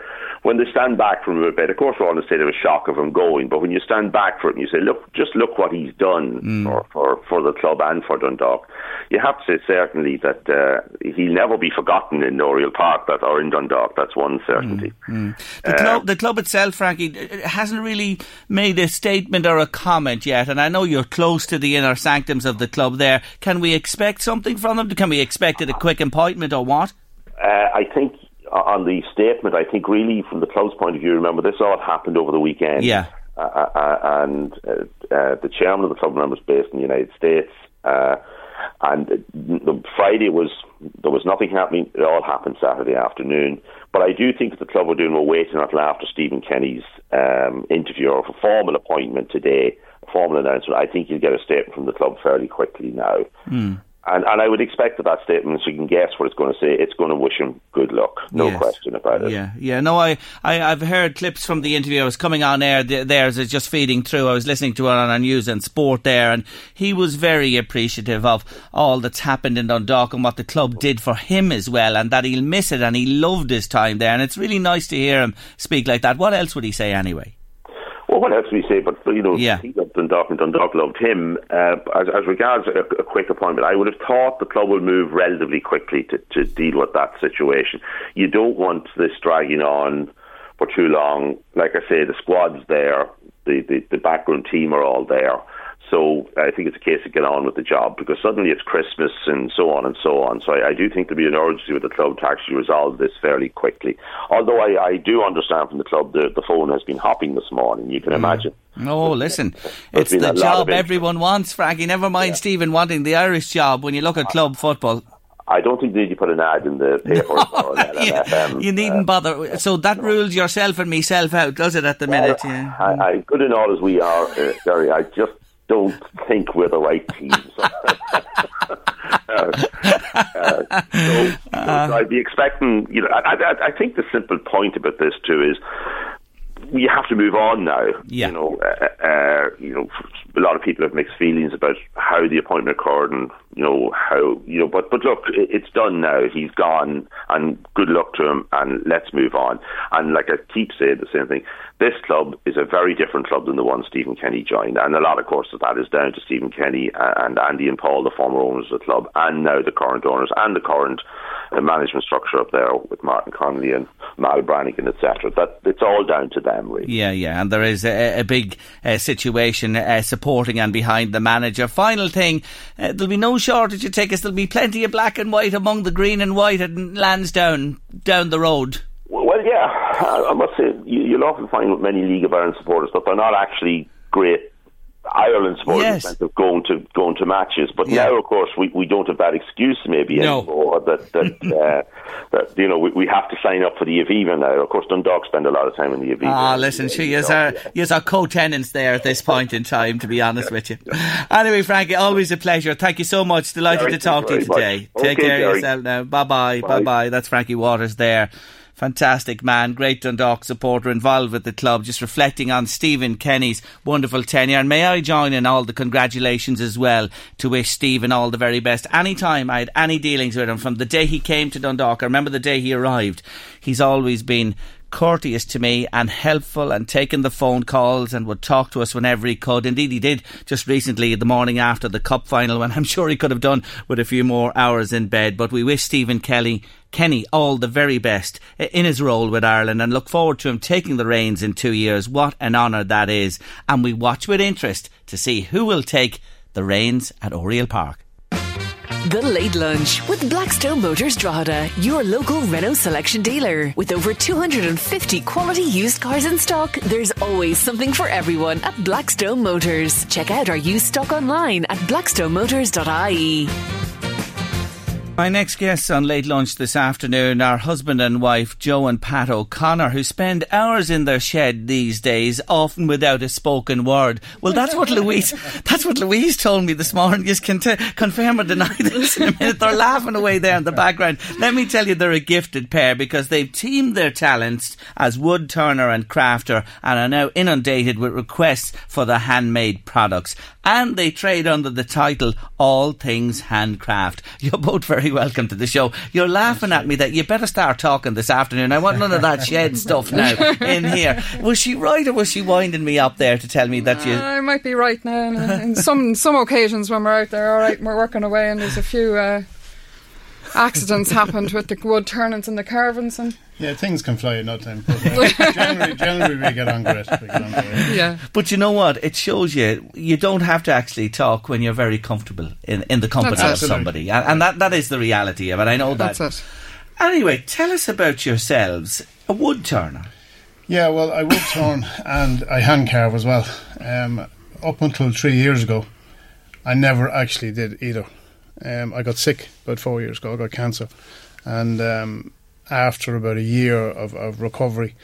when they stand back from him a bit, of course, we're all in a state of a shock of him going, but when you stand back for it and you say, look, just look what he's done for, for for the club and for Dundalk, you have to say certainly that uh, he'll never be forgotten in Oriel Park, that or in Dundalk. That's one certainty. The, club, the club itself, Frankie, uh, hasn't really made a statement or a comment yet, and I know you're close to the inner sanctums of the club there. Can we expect something from them? Can we expect it a quick appointment or what? Uh, I think uh, on the statement, I think really from the club's point of view, remember this all happened over the weekend. Yeah. Uh, uh, and uh, uh, the chairman of the club remember is based in the United States. Uh, and the Friday was there was nothing happening. It all happened Saturday afternoon. But I do think that the club are doing well waiting until after Stephen Kenny's um, interview or a formal appointment today, a formal announcement. I think you'll get a statement from the club fairly quickly now. And, and I would expect that that statement, so you can guess what it's going to say, it's going to wish him good luck. No Yes. question about it. Yeah, yeah. No, I, I, I've heard clips from the interview. I was coming on air th- there as it's just feeding through. I was listening to it on our news and sport there, and he was very appreciative of all that's happened in Dundalk and what the club did for him as well, and that he'll miss it and he loved his time there. And it's really nice to hear him speak like that. What else would he say anyway? Well, what else do we say? But you know, Yeah. he loved Dundalk and Dundalk loved him. Uh, as, as regards a, a quick appointment, I would have thought the club will move relatively quickly to, to deal with that situation. You don't want this dragging on for too long. Like I say, the squad's there, the, the, the background team are all there. So I think it's a case of get on with the job because suddenly it's Christmas and so on and so on. So I, I do think there'll be an urgency with the club to actually resolve this fairly quickly. Although I, I do understand from the club the, the phone has been hopping this morning. You can mm. imagine. Oh, listen, it's the job everyone wants, Frankie. Never mind Stephen wanting the Irish job when you look at club football. I don't think they need to put an ad in the [LAUGHS] paper [LAUGHS] an Yeah, um, you needn't um, bother. So that rules yourself and myself out, does it, at the minute? Yeah. I, I, good and all as we are, uh, I just don't think we're the right team. So, [LAUGHS] uh, uh, so, so I'd be expecting, you know, I, I, I think the simple point about this too is we have to move on now. Yeah. You know, uh, uh, you know, a lot of people have mixed feelings about how the appointment occurred, and you know how you know. But but look, it, it's done now. He's gone, and good luck to him. And let's move on. And like I keep saying the same thing. This club is a very different club than the one Stephen Kenny joined, and a lot, of course, of that is down to Stephen Kenny uh, and Andy and Paul, the former owners of the club, and now the current owners and the current uh, management structure up there with Martin Connolly and Mal Brannigan, etc. That it's all down to them, really. Yeah, yeah, and there is a, a big uh, situation uh, supporting and behind the manager. Final thing, uh, there'll be no shortage of tickets. There'll be plenty of black and white among the green and white at Lansdowne down the road. Well, yeah, I must say you, you'll often find with many League of Ireland supporters that they're not actually great Ireland supporters Yes. sense of going to going to matches. But Yeah. now, of course, we, we don't have that excuse maybe No. anymore. That that, [LAUGHS] uh, that you know we, we have to sign up for the Aviva now. Of course, Dundalk spend a lot of time in the Aviva. Ah, listen, she is our, is our co-tenants there at this point in time, to be honest with you. Anyway, Frankie, always a pleasure. Thank you so much. Delighted Gerry, to talk to you thank you very today. much. Take Okay, care of yourself now. Bye-bye. Bye. Bye-bye. That's Frankie Waters there. Fantastic man, great Dundalk supporter involved with the club, just reflecting on Stephen Kenny's wonderful tenure. And may I join in all the congratulations as well to wish Stephen all the very best. Anytime I had any dealings with him, from the day he came to Dundalk, I remember the day he arrived, he's always been courteous to me and helpful and taking the phone calls and would talk to us whenever he could. Indeed, he did just recently, the morning after the cup final, when [LAUGHS] I'm sure he could have done with a few more hours in bed. But we wish Stephen Kelly. Kenny all the very best in his role with Ireland and look forward to him taking the reins in two years. What an honour that is. And we watch with interest to see who will take the reins at Oriel Park. The Late Lunch with Blackstone Motors Drogheda, your local Renault selection dealer. With over 250 quality used cars in stock, there's always something for everyone at Blackstone Motors. Check out our used stock online at blackstonemotors.ie. My next guests on Late Lunch this afternoon are husband and wife Joe and Pat O'Connor, who spend hours in their shed these days, often without a spoken word. Well, that's what Louise. [LAUGHS] That's what Louise told me this morning. You can t- confirm or deny this in a minute. They're laughing away there in the background. Let me tell you, they're a gifted pair because they've teamed their talents as wood turner and crafter, and are now inundated with requests for the handmade products. And they trade under the title All Things Handcraft. [LAUGHS] You're both very welcome to the show. You're laughing at me that you better start talking this afternoon. I want none of that shed [LAUGHS] stuff now in here. Was she right or was she winding me up there to tell me that you. I might be right now. In some some occasions when we're out there, all right, we're working away, and there's a few uh, accidents happened with the wood turnings and the carvings, and Yeah, things can fly in no time. But uh, generally, generally, we get on great. We get on great. yeah, But you know what? It shows you you don't have to actually talk when you're very comfortable in, in the company That's of it. somebody. And, and that, that is the reality of it. I know that. that's it. Anyway, tell us about yourselves. A wood turner. Yeah, well, I wood turn and I hand carve as well. Um, up until three years ago, I never actually did either. Um, I got sick about four years ago. I got cancer, and um, after about a year of, of recovery,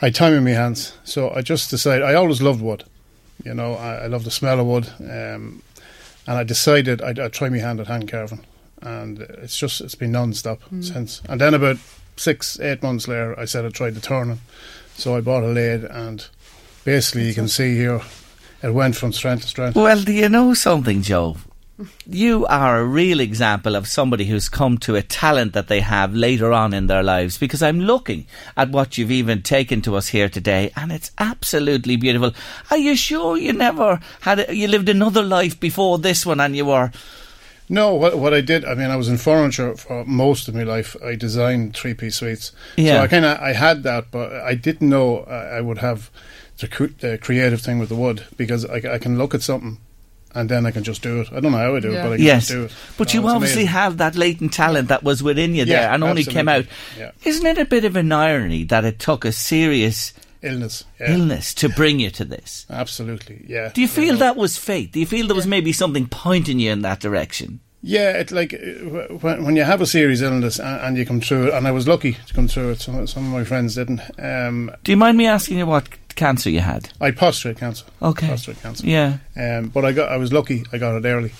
I had time in my hands. So I just decided. I always loved wood. You know, I, I love the smell of wood, um, and I decided I'd, I'd try my hand at hand carving, and it's just it's been non-stop since. And then about six, eight months later, I said I'd try the turning. So I bought a lathe, and basically you can see here, it went from strength to strength. Well, do you know something, Joe? You are a real example of somebody who's come to a talent that they have later on in their lives because I'm looking at what you've even taken to us here today and it's absolutely beautiful. Are you sure you never had a, you lived another life before this one and you were No, what what I did, I mean, I was in furniture for most of my life. I designed three piece suites, Yeah. so I kind of I had that, but I didn't know I I would have the, cre- the creative thing with the wood because I, I can look at something and then I can just do it. I don't know how I do Yeah. it, but I can Yes, just do it. but No, you obviously amazing. have that latent talent that was within you there Yeah, and only came out. Yeah. Isn't it a bit of an irony that it took a serious illness. Yeah. illness to bring you to this? Absolutely, yeah. Do you feel know. that was fate? Do you feel there was maybe something pointing you in that direction? Yeah, it's like uh, when, when you have a serious illness and, and you come through it, and I was lucky to come through it. Some, some of my friends didn't. Um, Do you mind me asking you what cancer you had? I had prostate cancer. Okay. prostate cancer. Yeah. Um, but I got, I was lucky. I got it early.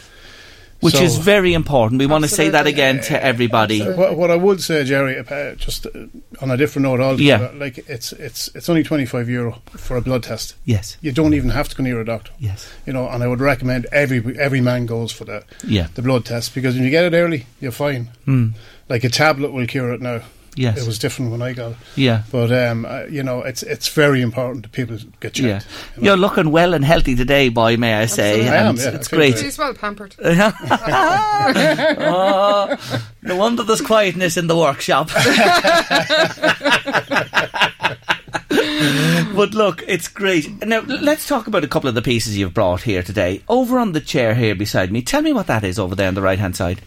Which So- is very important. We want to say that again to everybody. What, what I would say, Gerry, uh, just uh, on a different note altogether, Yeah. like it's it's it's only twenty five euro for a blood test. Yes. You don't even have to go near a doctor. Yes. You know, and I would recommend every every man goes for the Yeah. the blood test because when you get it early, you're fine. Mm. Like a tablet will cure it now. Yes. It was different when I got it. Yeah. But um, uh, you know, it's it's very important that people get checked. Yeah. you know. You're looking well and healthy today, boy, may I say. Absolutely. I am, yeah, it's I great. great. She's well pampered. [LAUGHS] oh, no wonder there's quietness in the workshop. [LAUGHS] but look, it's great. Now, let's talk about a couple of the pieces you've brought here today. Over on the chair here beside me, tell me what that is over there on the right hand side.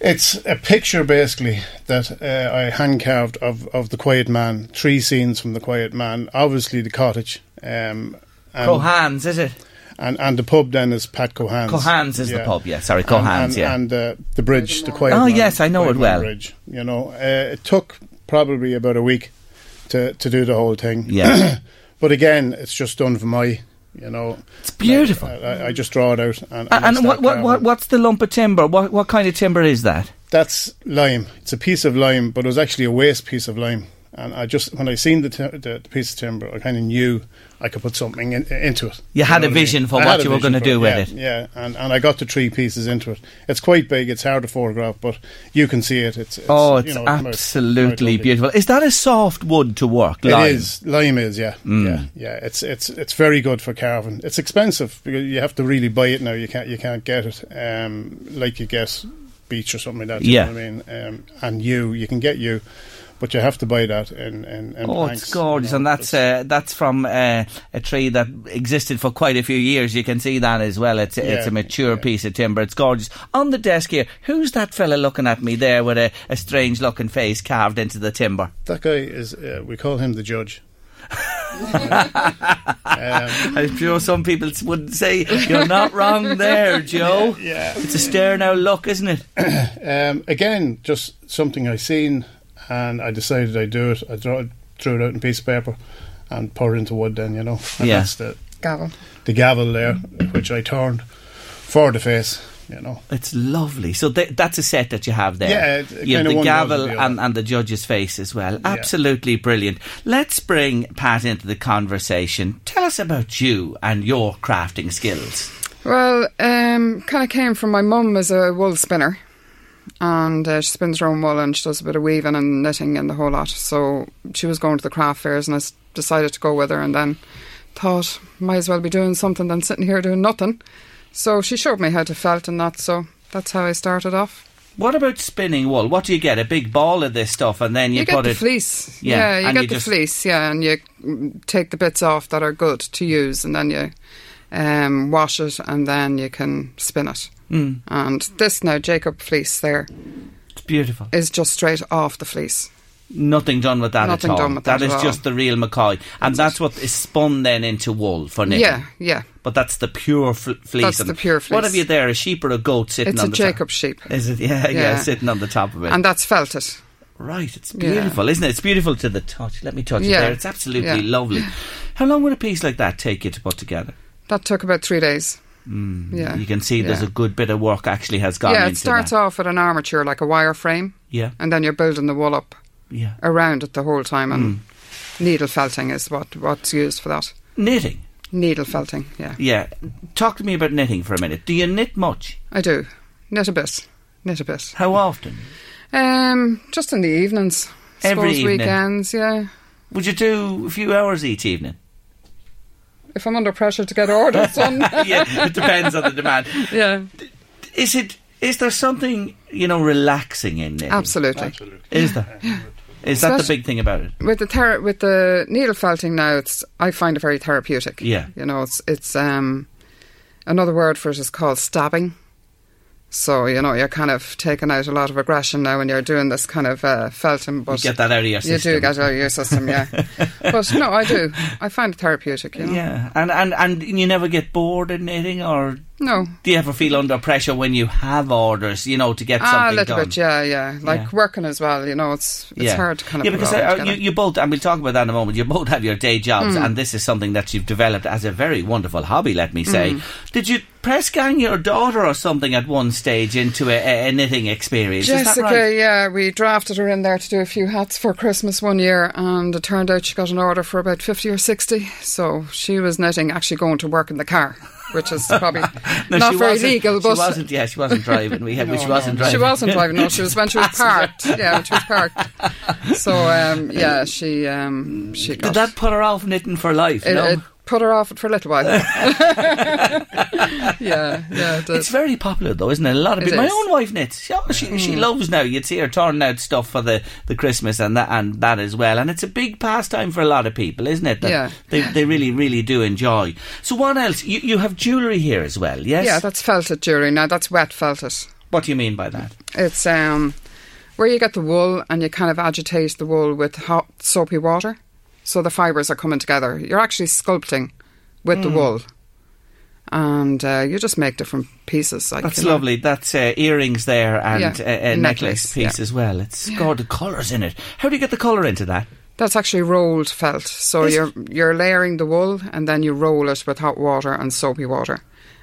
It's a picture basically that uh, I hand carved of, of the Quiet Man. Three scenes from the Quiet Man. Obviously, the cottage. Um, and, Crowhans, is it? And and the pub then is Pat Cohan's. Cohan's is the pub, yeah. Sorry, Cohan's, and, yeah. And uh, the bridge, the quiet. Oh, Man- yes, I know it well. Bridge. You know, uh, it took probably about a week to to do the whole thing. Yeah. [COUGHS] but again, it's just done for my. You know, it's beautiful. I, I, I just draw it out, and, and, And, I and start what, what, what, what's the lump of timber? What, what kind of timber is that? That's lime. It's a piece of lime, but it was actually a waste piece of lime. And I just, when I seen the, ti- the, the piece of timber, I kind of knew I could put something in, into it. You had a what I mean? vision for I what you were gonna for do with yeah, it. Yeah, and, and I got the three pieces into it. It's quite big. It's hard to photograph, but you can see it. It's, it's oh, it's you know, absolutely beautiful. Is that a soft wood to work? It lime? is lime is yeah Mm. yeah yeah it's it's it's very good for carving. It's expensive because you have to really buy it now. You can't you can't get it um, like you get beech or something like that. you Yeah. know what I mean. Um, and you you can get you, but you have to buy that in in, in Oh, planks, it's gorgeous, and that's uh, that's from uh, a tree that existed for quite a few years. You can see that as well. It's it's Yeah, a mature piece of timber. It's gorgeous. On the desk here, who's that fella looking at me there with a, a strange looking face carved into the timber? That guy is uh, we call him the judge. [LAUGHS] I'm sure some people would say you're not wrong there, [LAUGHS] Joe. Yeah, it's a stare now look, isn't it? [COUGHS] um, again, just something I've seen, and I decided I'd do it. I draw, drew it out in a piece of paper and pour it into wood. Then you know, and Yeah. that's the Gavel. the gavel there, which I turned for the face. You know, It's lovely. So th- that's a set that you have there. Yeah, it- it you have the gavel the and, and the judge's face as well. Absolutely brilliant. Let's bring Pat into the conversation. Tell us about you and your crafting skills. Well, um, kind of came from my mum as a wool spinner, and uh, she spins her own wool and she does a bit of weaving and knitting and the whole lot. So she was going to the craft fairs, and I decided to go with her, and then thought might as well be doing something than sitting here doing nothing. So she showed me how to felt and that. So that's how I started off. What about spinning wool? What do you get? A big ball of this stuff, and then you, You, put get the it. fleece. Yeah, Yeah, you get you the just- fleece. Yeah, and you take the bits off that are good to use, and then you um, wash it, and then you can spin it. Mm. And this now, Jacob fleece there, It's beautiful. is just straight off the fleece. Nothing done with that Nothing at all. done with that that is all. just the real McCoy, and that's what is spun then into wool for knitting. Yeah, yeah. But that's the pure fl- fleece. That's the pure fleece. What have you there? A sheep or a goat sitting It's on a the Jacob top? sheep. Is it? [LAUGHS] Yeah, yeah, Yeah. sitting on the top of it. And that's felted. Right, it's Yeah. beautiful, isn't it? It's beautiful to the touch. Let me touch it Yeah. there. It's absolutely Yeah. lovely. How long would a piece like that take you to put together? That took about three days. Mm, Yeah. You can see there's Yeah. a good bit of work actually has gone yeah, it starts that. off with an armature, like a wire frame. Yeah. And then you're building the wool up Yeah. around it the whole time. And Mm. needle felting is what what's used for that. Knitting. Needle felting, yeah. Yeah. Talk to me about knitting for a minute. Do you knit much? I do. Knit a bit. Knit a bit. How often? Um, just in the evenings. Every evening? weekends, yeah. Would you do a few hours each evening? If I'm under pressure to get orders done. [LAUGHS] yeah, it depends on the demand. Yeah. Is it? Is there something you know relaxing in knitting? Absolutely. Is there? Is that the big thing about it? With the ther- with the needle felting now, it's I find it very therapeutic. Yeah. you know, it's it's um another word for it is called stabbing. So you know, you're kind of taking out a lot of aggression now when you're doing this kind of uh, felting. But get that out of your system. You do get out of your system, yeah. [LAUGHS] but no, I do. I find it therapeutic. You know? Yeah, and, and and you never get bored in knitting, or No. do you ever feel under pressure when you have orders? You know, to get something Ah, a little done. bit, yeah, yeah. Like Yeah. working as well, you know, it's it's yeah. hard to kind of yeah because uh, you, you both and we'll talk about that in a moment. You both have your day jobs, Mm. and this is something that you've developed as a very wonderful hobby. Let me say. Mm. Did you press gang your daughter or something at one stage into a, a, knitting experience? Jessica, right? yeah, we drafted her in there to do a few hats for Christmas one year, and it turned out she got an order for about 50 or 60. So she was knitting, actually going to work in the car, which is probably [LAUGHS] No, not very legal, but she wasn't. Yeah, she wasn't driving. We had. [LAUGHS] No, she wasn't no. driving. She wasn't driving. No, she was when she was [LAUGHS] parked. Yeah, when she was parked. So um, yeah, she um, she got Did that put her off knitting for life? it, no. it put her off it for a little while. [LAUGHS] yeah, yeah, it. It's very popular though, isn't it? A lot of It people. My is. own wife knits. She, she, she Mm. loves now. You'd see her turning out stuff for the, the Christmas and that and that as well. And it's a big pastime for a lot of people, isn't it? That Yeah. They they really really do enjoy. So what else? You you have jewellery here as well, yes? Yeah, that's felted jewellery. Now that's wet felted. What do you mean by that? It's um where you get the wool and you kind of agitate the wool with hot soapy water, so the fibres are coming together. You're actually sculpting with the Mm. wool, and uh, you just make different pieces. Like, That's you know. lovely. That's uh, earrings there and Yeah, uh, a a necklace necklace, piece yeah. as well. It's got the colours in it. How do you get the colour into that? That's actually rolled felt. So Is you're you're layering the wool and then you roll it with hot water and soapy water,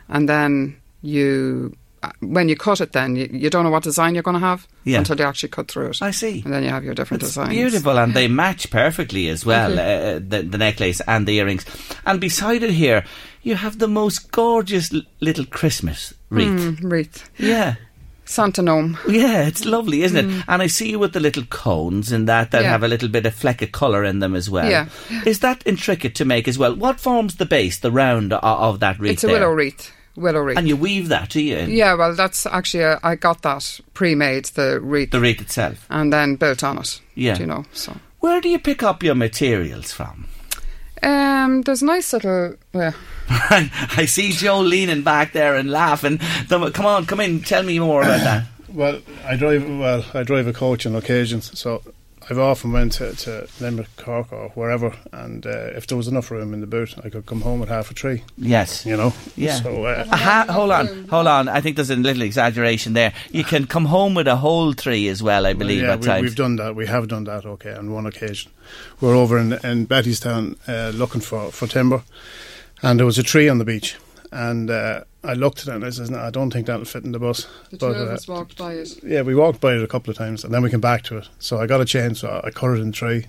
and then you uh, when you cut it, then you, you don't know what design you're going to have Yeah. until you actually cut through it. I see. And then you have your different It's designs. beautiful, and they match perfectly as well. you. Uh, the, the necklace and the earrings, and beside it here, you have the most gorgeous l- little Christmas wreath. Mm, wreath. Yeah. Santa gnome. Yeah, it's lovely, isn't it? And I see you with the little cones in that that Mm. Yeah. have a little bit of fleck of colour in them as well. Yeah. Is that intricate to make as well? What forms the base, the round o- of, that wreath? It's a there? willow wreath. Willow wreath. And you weave that, do you? yeah, well, that's actually uh, I got that pre-made the wreath The wreath itself. and then built on it. Yeah. do you know. So Where do you pick up your materials from? um, there's nice little. Yeah. [LAUGHS] I see Joe leaning back there and laughing. Come come on, come in, tell me more about that. [COUGHS] Well, I drive. Well, I drive a coach on occasions, so I've often went to, to Limerick, Cork, or wherever, and uh, if there was enough room in the boot, I could come home with half a tree. Yes. You know. Yeah. So uh, Aha, hold on, hold on. I think there's a little exaggeration there. You can come home with a whole tree as well, I believe, yeah, at we, times. we've done that. We have done that. Okay, on one occasion, We're over in in Bettystown uh, looking for for timber, and there was a tree on the beach, and uh, I looked at it and I says, "No, I don't think that'll fit in the bus." The But, two of uh, us walked by it. Yeah, we walked by it a couple of times and then we came back to it. So I got a chainsaw, I cut it in three,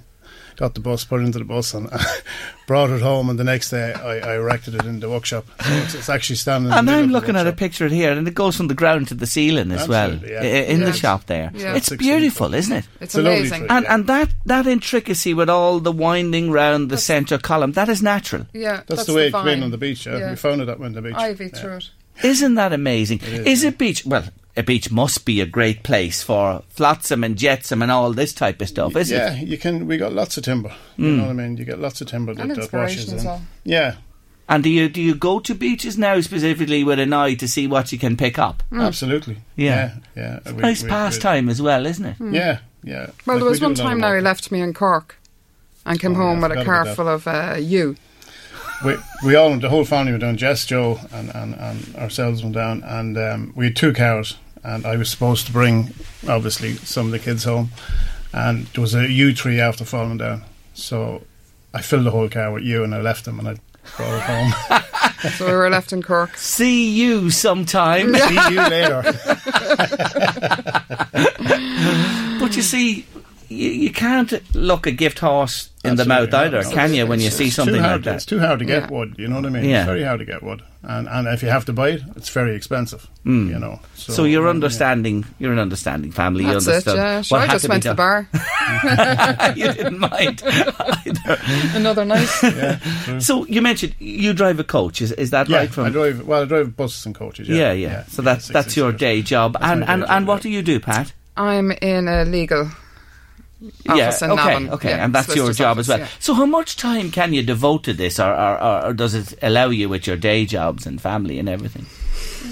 got the bus, put it into the bus, and [LAUGHS] brought it home. And the next day I, I erected it in the workshop. So it's, it's actually standing. in And the I'm of the looking at a workshop. picture here, and it goes from the ground to the ceiling as Absolutely, well, yeah. i- in the Yeah. shop there. Yeah. It's beautiful, isn't it? It's, It's amazing. tree. And Yeah. and that that intricacy with all the winding round the centre column, that is natural. Yeah, That's, the way it came vine. in on the beach. Yeah. Yeah. We found it up on the beach. Ivy yeah. through it. Isn't that amazing? is, is a beach well? A beach must be a great place for flotsam and jetsam and all this type of stuff, is yeah, it? Yeah, you can. We got lots of timber. You know what I mean? You get lots of timber that, And that washes inspiration as in. well. Yeah, And do you do you go to beaches now specifically with an eye to see what you can pick up? absolutely. Yeah. yeah. yeah. We- nice we- we- pastime as well, isn't it? Yeah, yeah. Well, Like, there was do one time now he left me in Cork and came Oh, home I with a car full of uh, you. [LAUGHS] we we all the whole family were down. Jess, Joe, and, and, and ourselves went down, and um, we had two cars, and I was supposed to bring obviously some of the kids home, and there was a yew tree after falling down, so I filled the whole car with yew, and I left them, and I brought it home. [LAUGHS] So we were left in Cork. See you sometime. See you later. [LAUGHS] But you see, you, you can't look a gift horse in the mouth Absolutely either, not. can you, when you see something too like hard, that? It's too hard to get Yeah. wood. You know what I mean? Yeah. It's very hard to get wood, and and if you have to buy it, it's very expensive. You know. So. So you're um, understanding. You're an understanding family. That's you it, yeah. Sure, I just to went to the bar. [LAUGHS] you didn't mind either. Another night. [LAUGHS] Yeah. So you mentioned you drive a coach. Is is that yeah, right? From I drive. Well, I drive buses and coaches. yeah, Yeah, yeah. So yeah, that's six, that's six your years. day job. And day and, job, and what do you do, Pat? I'm in a legal office yeah, in okay, Navan. okay, Yeah, and that's your solicitor's job as well. yeah. So, how much time can you devote to this, or, or, or, or does it allow you with your day jobs and family and everything?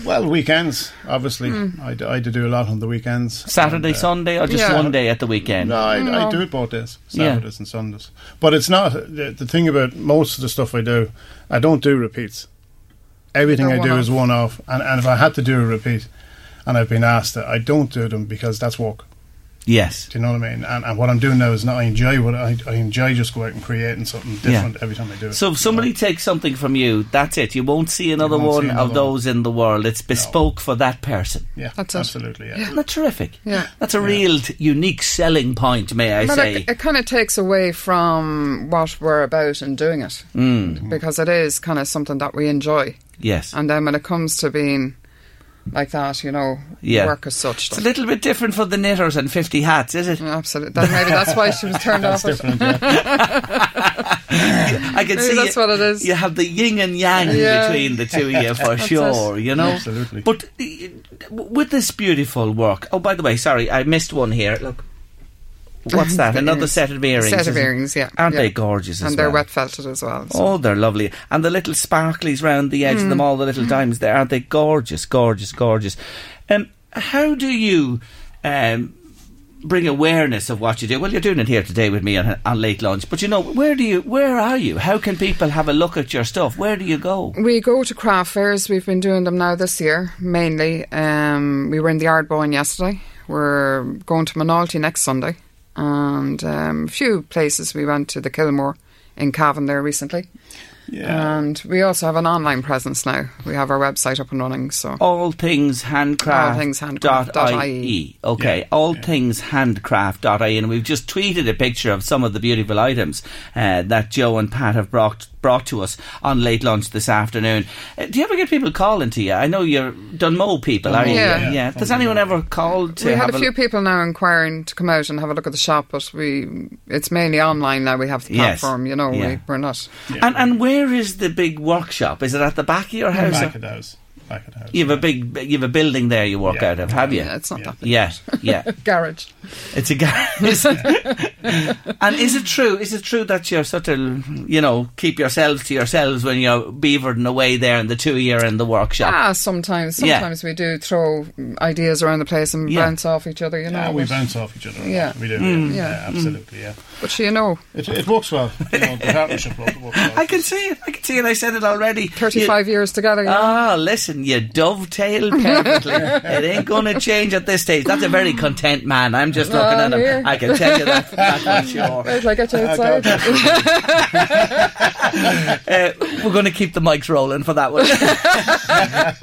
Well, weekends, obviously. Hmm. I, d- I do do a lot on the weekends. Saturday, And, uh, Sunday, or just Yeah. one day at the weekend? No, I, No. I do it both days, Yeah. Saturdays and Sundays. But it's not the, the thing about most of the stuff I do. I don't do repeats. Everything They're I do one-off. is one off, and, and if I had to do a repeat, and I've been asked to, I don't do them because that's work. Yes. Do you know what I mean? And, and what I'm doing now is not I enjoy what I, I enjoy just go out and creating something different every time I do it. So if somebody takes something from you, that's it. You won't see another won't see one another of those in the world. It's bespoke for that person. yeah, That's absolutely. Yeah. Isn't that terrific? Yeah. That's a real t- unique selling point, may I But say. it, it kind of takes away from what we're about in doing it Mm. because it is kind of something that we enjoy. yes. And then when it comes to being like that, you know, Yeah. work as such. It's a little bit different for the knitters and 50 hats, is it? Absolutely. That, maybe that's why she was turned [LAUGHS] off. it. Different, yeah. [LAUGHS] I can Maybe see that's you, what it is. You have the yin and yang Yeah. between the two of you for [LAUGHS] sure, you know? Absolutely. But uh, with this beautiful work, oh, by the way, sorry, I missed one here. Look. What's that? Another earrings. set of earrings. Set of earrings, yeah. Aren't yeah. they gorgeous as And they're well? wet felted as well. so- Oh, they're lovely. And the little sparklies round the edge of Mm. them, all the little diamonds there, aren't they gorgeous, gorgeous, gorgeous? Um, how do you um, bring awareness of what you do. Well, you're doing it here today with me on, on late lunch. But you know, where do you? Where are you? How can people have a look at your stuff? Where do you go? We go to craft fairs. We've been doing them now this year mainly. Um, we were in the Ardboyne yesterday. We're going to Monalty next Sunday, and um, a few places. We went to the Kilmore in Cavan there recently. Yeah. And we also have an online presence now. We have our website up and running. So all things handcraft. All things handcraft. dot IE. Okay, Yeah, all things handcraft.ie. And we've just tweeted a picture of some of the beautiful items uh, that Joe and Pat have brought brought to us on late lunch this afternoon. Uh, do you ever get people calling to you? I know you're Dunmo people, are you? Yeah. yeah. Does anyone ever call to we had have a few people now inquiring to come out and have a look at the shop, but we it's mainly online now. We have the Yes. platform, you know. Yeah. We, we're not. And and where is the big workshop? Is it at the back of your house? Back of the house. Back of the house. You have a big, you have a building there you walk Yeah. out of, have you? Yeah, it's not that big. Yeah, yeah. [LAUGHS] Garage. It's a guy. [LAUGHS] and is it true? Is it true that you're sort of, you know, keep yourselves to yourselves when you're beavering away there in the two year you in the workshop? Ah, sometimes. Yeah. Sometimes we do throw ideas around the place and Yeah. bounce off each other, you know. Yeah, we bounce off each other. Yeah. we do. Mm. Yeah, Yeah. yeah, absolutely. Yeah, But you know, it, it works well. You know, the partnership works works well. I can see it. I can see it. I said it already. 35 years together, you You, know. ah, listen, you dovetail perfectly. [LAUGHS] it ain't going to change at this stage. That's a very content man. I'm just looking at him. here. I can tell you that. That's for sure. Wait till I get you outside. [LAUGHS] Uh, we're going to keep the mics rolling for that one.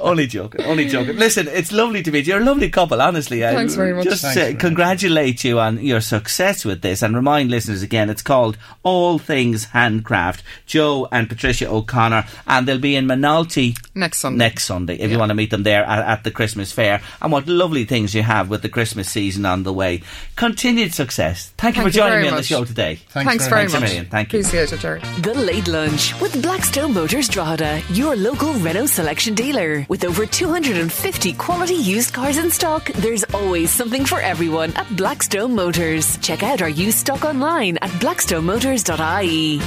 [LAUGHS] only joking, only joking. Listen, it's lovely to meet you. You're a lovely couple, honestly. I Thanks very much. Just uh, congratulate you on your success with this and remind listeners again, it's called All Things Handcraft. Joe and Patricia O'Connor, and they'll be in Manalty Next Sunday. next Sunday if you want to meet them there at, at the Christmas fair. And what lovely things you have with the Christmas season on the way. Continued success. Thank, you for you joining very me on the show today. Thanks, Thanks very very Thanks a much. million. Thank you. Appreciate it, Gerry. The Late Lunch with Blackstone Motors Drogheda, your local Renault selection dealer. With over 250 quality used cars in stock, there's always something for everyone at Blackstone Motors. Check out our used stock online at blackstonemotors.ie.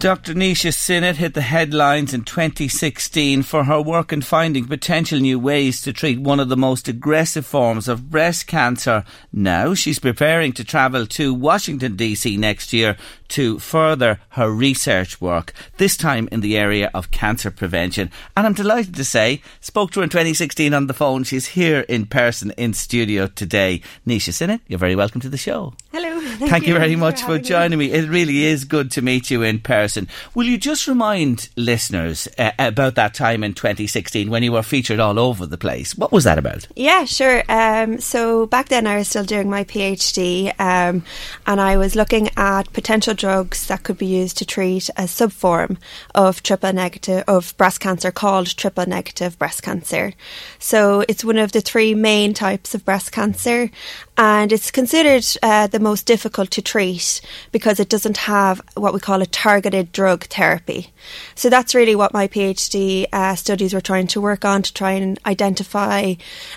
Dr. Nisha Sinnott hit the headlines in 2016 for her work in finding potential new ways to treat one of the most aggressive forms of breast cancer. Now she's preparing to travel to Washington DC next year to further her research work, this time in the area of cancer prevention. And I'm delighted to say, spoke to her in 2016 on the phone. She's here in person in studio today. Nisha Sinnott, you're very welcome to the show. Hello. [LAUGHS] Thank, you very much for, me. joining me. It really is good to meet you in person. Will you just remind listeners uh, about that time in 2016 when you were featured all over the place? What was that about? Yeah, sure. Um, so back then I was still doing my PhD um, and I was looking at potential drugs that could be used to treat a subform of triple negative of breast cancer called triple negative breast cancer. So it's one of the three main types of breast cancer and it's considered uh, the most difficult to treat because it doesn't have what we call a targeted drug therapy. So that's really what my PhD uh, studies were trying to work on to try and identify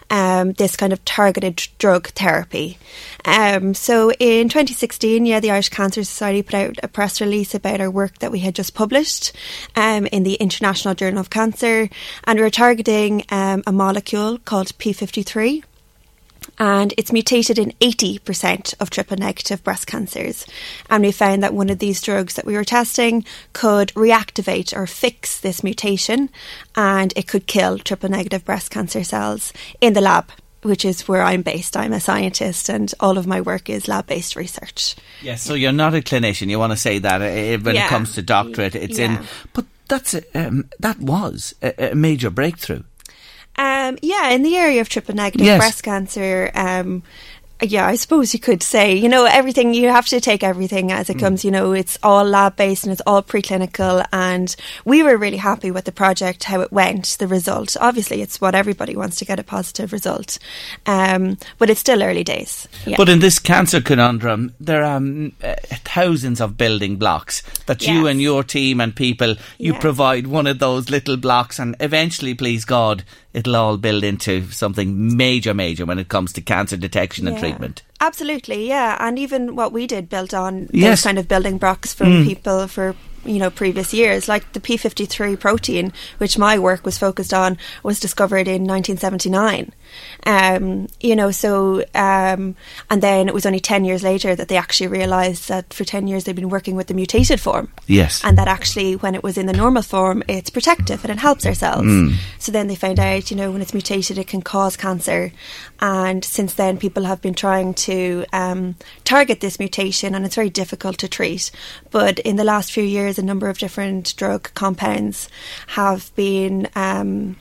um, this kind of targeted drug therapy. Um, so in 2016, yeah, the Irish Cancer Society put out a press release about our work that we had just published um, in the International Journal of Cancer, and we were targeting um, a molecule called P53 and it's mutated in 80% of triple negative breast cancers. And we found that one of these drugs that we were testing could reactivate or fix this mutation and it could kill triple negative breast cancer cells in the lab. Which is where I'm based. I'm a scientist, and all of my work is lab based research. Yes, so you're not a clinician. You want to say that uh, when it comes to doctorate, it's in. But that's a, um, that was a, a major breakthrough. Um, yeah, in the area of triple negative Yes. breast cancer, um, yeah, I suppose you could say, you know, everything, you have to take everything as it comes, you know, it's all lab based and it's all preclinical. And we were really happy with the project, how it went, the result. Obviously, it's what everybody wants to get a positive result. Um, but it's still early days. Yeah. But in this cancer conundrum, there are um, uh, thousands of building blocks that you and your team and people, you Yeah. provide one of those little blocks, and eventually, please God, it'll all build into something major, major when it comes to cancer detection and Yeah. Treatment. Absolutely, yeah. And even what we did built on Yes. those kind of building blocks from Mm. people for you know previous years. Like the p53 protein, which my work was focused on, was discovered in 1979. Um, you know, so um, and then it was only ten years later that they actually realised that for ten years they've been working with the mutated form. Yes. and that actually when it was in the normal form, it's protective and it helps our cells. Mm. So then they found out, you know, when it's mutated, it can cause cancer. And since then, people have been trying to um, target this mutation, and it's very difficult to treat. But in the last few years, a number of different drug compounds have been. Um,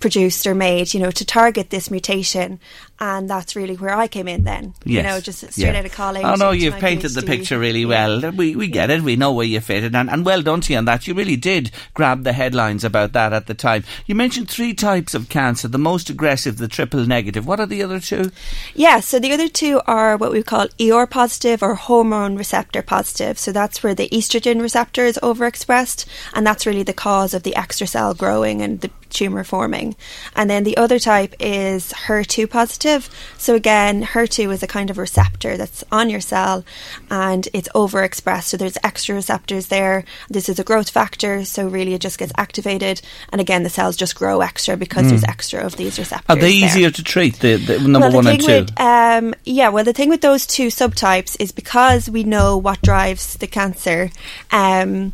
produced or made, you know, to target this mutation, and that's really where I came in. Then, you know, just straight Yeah. out of college. Oh no, you've painted the picture really well. We we get it. We know where you fitted, and, and well done to you on that. You really did grab the headlines about that at the time. You mentioned three types of cancer: the most aggressive, the triple negative. What are the other two? Yeah, so the other two are what we call ER positive or hormone receptor positive. So that's where the estrogen receptor is overexpressed, and that's really the cause of the extra cell growing and the tumour forming. And then the other type is HER2 positive. So again, HER2 is a kind of receptor that's on your cell and it's overexpressed. So there's extra receptors there. This is a growth factor, so really it just gets activated. And again, the cells just grow extra because Mm. there's extra of these receptors. Are they there. easier to treat? The, the number well, the one thing and two. With, um, yeah, well, the thing with those two subtypes is because we know what drives the cancer. Um,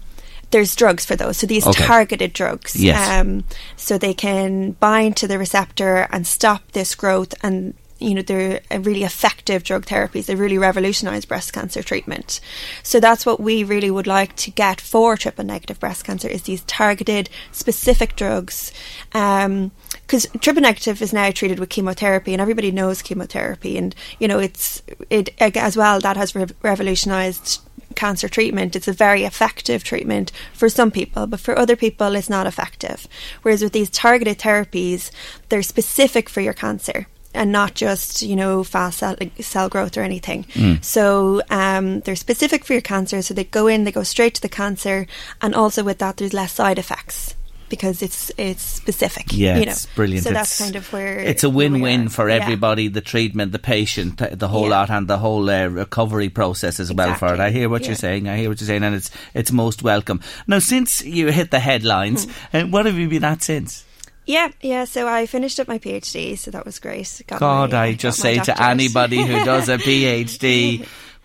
there's drugs for those, so these Okay. targeted drugs. Yes. Um, so they can bind to the receptor and stop this growth, and you know they're a really effective drug therapies. They really revolutionise breast cancer treatment. So that's what we really would like to get for triple negative breast cancer is these targeted, specific drugs. Um, because triple negative is now treated with chemotherapy, and everybody knows chemotherapy, and you know it's it as well that has re- revolutionised cancer treatment. It's a very effective treatment for some people, but for other people, it's not effective. Whereas with these targeted therapies, they're specific for your cancer. And not just you know fast cell, cell growth or anything. Mm. So um, they're specific for your cancer. So they go in, they go straight to the cancer, and also with that, there's less side effects because it's it's specific. Yeah, you know. it's brilliant. So it's, that's kind of where it's a win-win for Yeah. everybody: the treatment, the patient, the, whole Yeah. lot, and the whole uh, recovery process as well. For it, I hear what Yeah. you're saying. I hear what you're saying, and it's it's most welcome. Now, since you hit the headlines, Hmm. uh, what have you been at since? Yeah, yeah. So I finished up my PhD, so that was great. Got God, my- I just say to anybody who does a [LAUGHS] PhD,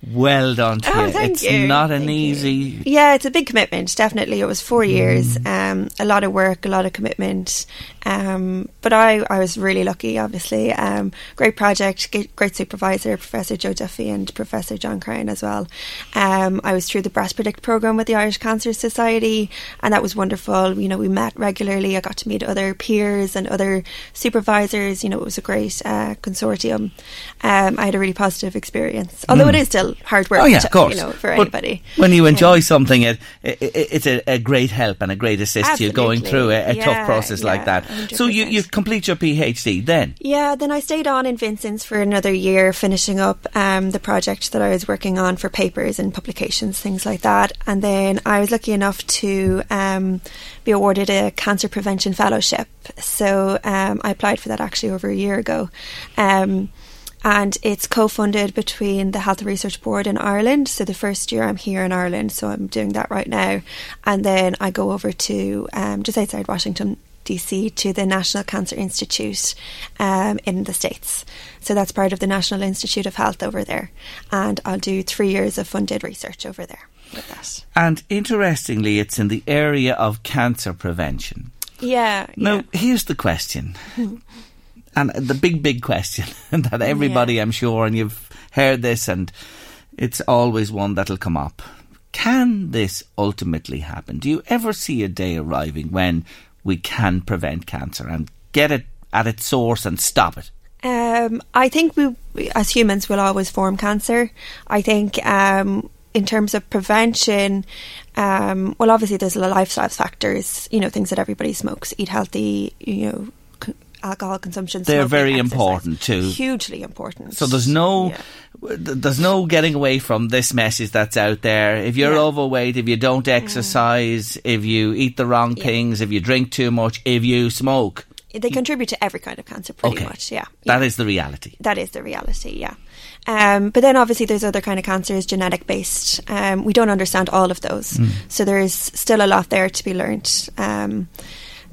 well done to Oh, you. thank it's you. not an easy. Yeah, it's a big commitment. Definitely, it was four years. Mm. Um, a lot of work, a lot of commitment. Um, but I, I was really lucky. Obviously, um, great project, great supervisor, Professor Joe Duffy and Professor John Crown as well. Um, I was through the Breast Predict program with the Irish Cancer Society, and that was wonderful. You know, we met regularly. I got to meet other peers and other supervisors. You know, it was a great uh, consortium. Um, I had a really positive experience, although Mm. it is still hard work. Oh yeah, to- of course. You know, for But anybody. When you enjoy something, it, it, it it's a, a great help and a great assist to you going through a, a Yeah, tough process like yeah, that. So you you complete your PhD then. Yeah, then I stayed on in Vincent's for another year, finishing up um, the project that I was working on for papers and publications, things like that. And then I was lucky enough to um, be awarded a cancer prevention fellowship. So um, I applied for that actually over a year ago. Um, and it's co-funded between the Health Research Board in Ireland. So the first year I'm here in Ireland, so I'm doing that right now, and then I go over to um, just outside Washington DC to the National Cancer Institute um, in the States. So that's part of the National Institute of Health over there, and I'll do three years of funded research over there with that. And interestingly, it's in the area of cancer prevention. Yeah. Now, here's the question. [LAUGHS] and the big, big question [LAUGHS] that everybody, I'm sure, and you've heard this, and it's always one that'll come up. Can this ultimately happen? Do you ever see a day arriving when we can prevent cancer and get it at its source and stop it? Um, I think we, as humans, will always form cancer. I think um, in terms of prevention, um, well, obviously there's a lot of lifestyle factors. You know, things that everybody smokes, eat healthy. You know, alcohol consumption. They're very exercise. important too. Hugely important. So there's no, th- there's no getting away from this message that's out there. If you're overweight, if you don't exercise, if you eat the wrong things, if you drink too much, if you smoke, They contribute to every kind of cancer, pretty Okay. much. Yeah, That is the reality. that is the reality. Yeah, um, but then obviously there's other kind of cancers, genetic based. Um, we don't understand all of those, Mm. so there is still a lot there to be learned Um,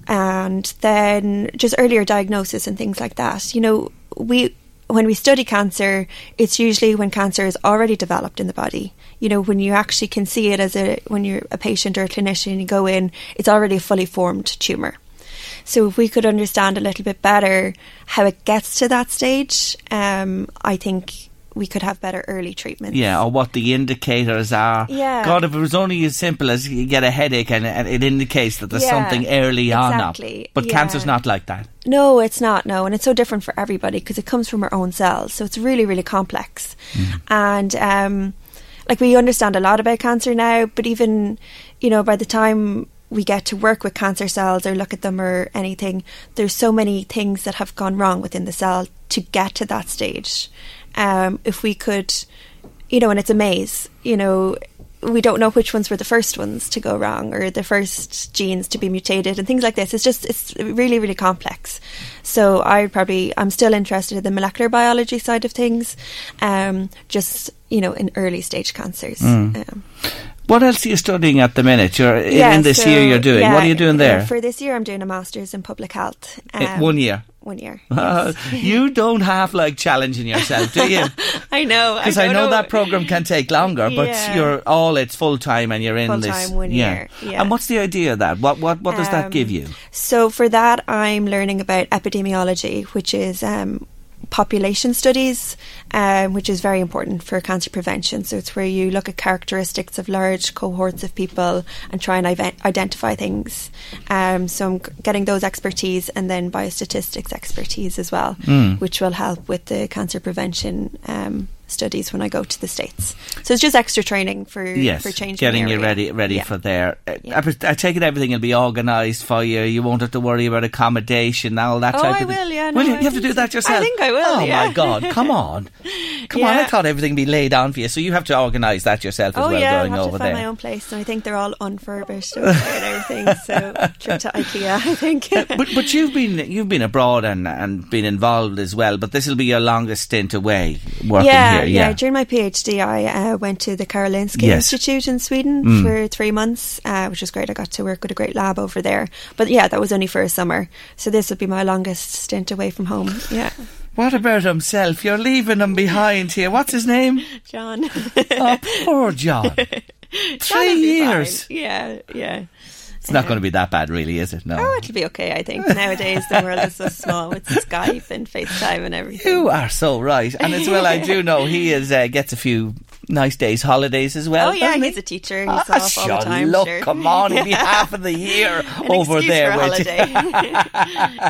and then just earlier diagnosis and things like that. You know, we when we study cancer, it's usually when cancer is already developed in the body. You know, when you actually can see it as a when you're a patient or a clinician, and you go in, it's already a fully formed tumor. So if we could understand a little bit better how it gets to that stage, um, I think we could have better early treatment. Yeah, or what the indicators are. Yeah. God, if it was only as simple as you get a headache and, and it indicates that there's Yeah, something early on up. exactly, But yeah. cancer's not like that. No, it's not. No, and it's so different for everybody because it comes from our own cells, so it's really, really complex. And um, like we understand a lot about cancer now, but even you know by the time we get to work with cancer cells or look at them or anything, there's so many things that have gone wrong within the cell to get to that stage. Um, if we could, you know, and it's a maze. You know, we don't know which ones were the first ones to go wrong or the first genes to be mutated and things like this. It's just it's really really complex. So I probably I'm still interested in the molecular biology side of things, um, just you know in early stage cancers. Mm. Um, What else are you studying at the minute? You're in- yeah, in this so, year you're doing. yeah, what are you doing uh, there? for this year, I'm doing a masters in public health. Eh, Um, one year. One year. Uh, [LAUGHS] you don't half like challenging yourself, do you? [LAUGHS] I know. Because I, don't know, that program can take longer, but Yeah. you're all it's full time and you're in Full this. one yeah. year, yeah. And what's the idea of that? What what what does that Um, give you? So for that, I'm learning about epidemiology, which is um, population studies, um, which is very important for cancer prevention. So it's where you look at characteristics of large cohorts of people and try and identify things. Um, so I'm getting those expertise and then biostatistics expertise as well, Mm. which will help with the cancer prevention. Um, studies when I go to the states, so it's just extra training for Yes, for changing getting you ready ready Yeah. for there. Uh, I, pres- I take it everything will be organised for you. You won't have to worry about accommodation, and all that Oh, type I of thing. will, yeah, Will you? You have to do that so. I yourself. think I will, Oh yeah. my God! Come on, [LAUGHS] come on! I thought everything would be laid on for you, so you have to organise that yourself as Oh well. yeah, I going have over to find there. my own place, and I think they're all unfurbished and everything. So [LAUGHS] trip to IKEA, I think. but but you've been you've been abroad and and been involved as well. But this will be your longest stint away working yeah, here. Yeah, Yeah, During my PhD, I uh, went to the Karolinska Yes. Institute in Sweden Mm. for three months, uh, which was great. I got to work with a great lab over there. But yeah, that was only for a summer. So this would be my longest stint away from home. Yeah, What about himself? You're leaving him behind here. What's his name? John. oh, poor John. [LAUGHS] Three years. fine. Yeah, yeah. It's not going to be that bad, really, is it? No. Oh, it'll be okay. I think nowadays the world is so small with Skype and FaceTime and everything. You are so right, and as well, I do [LAUGHS] know he is uh, gets a few nice days holidays as well. oh yeah, doesn't he? he's a teacher. He's Ah, off all the time. look, sure. come on, he'd be half of the year An over excuse there. for a holiday.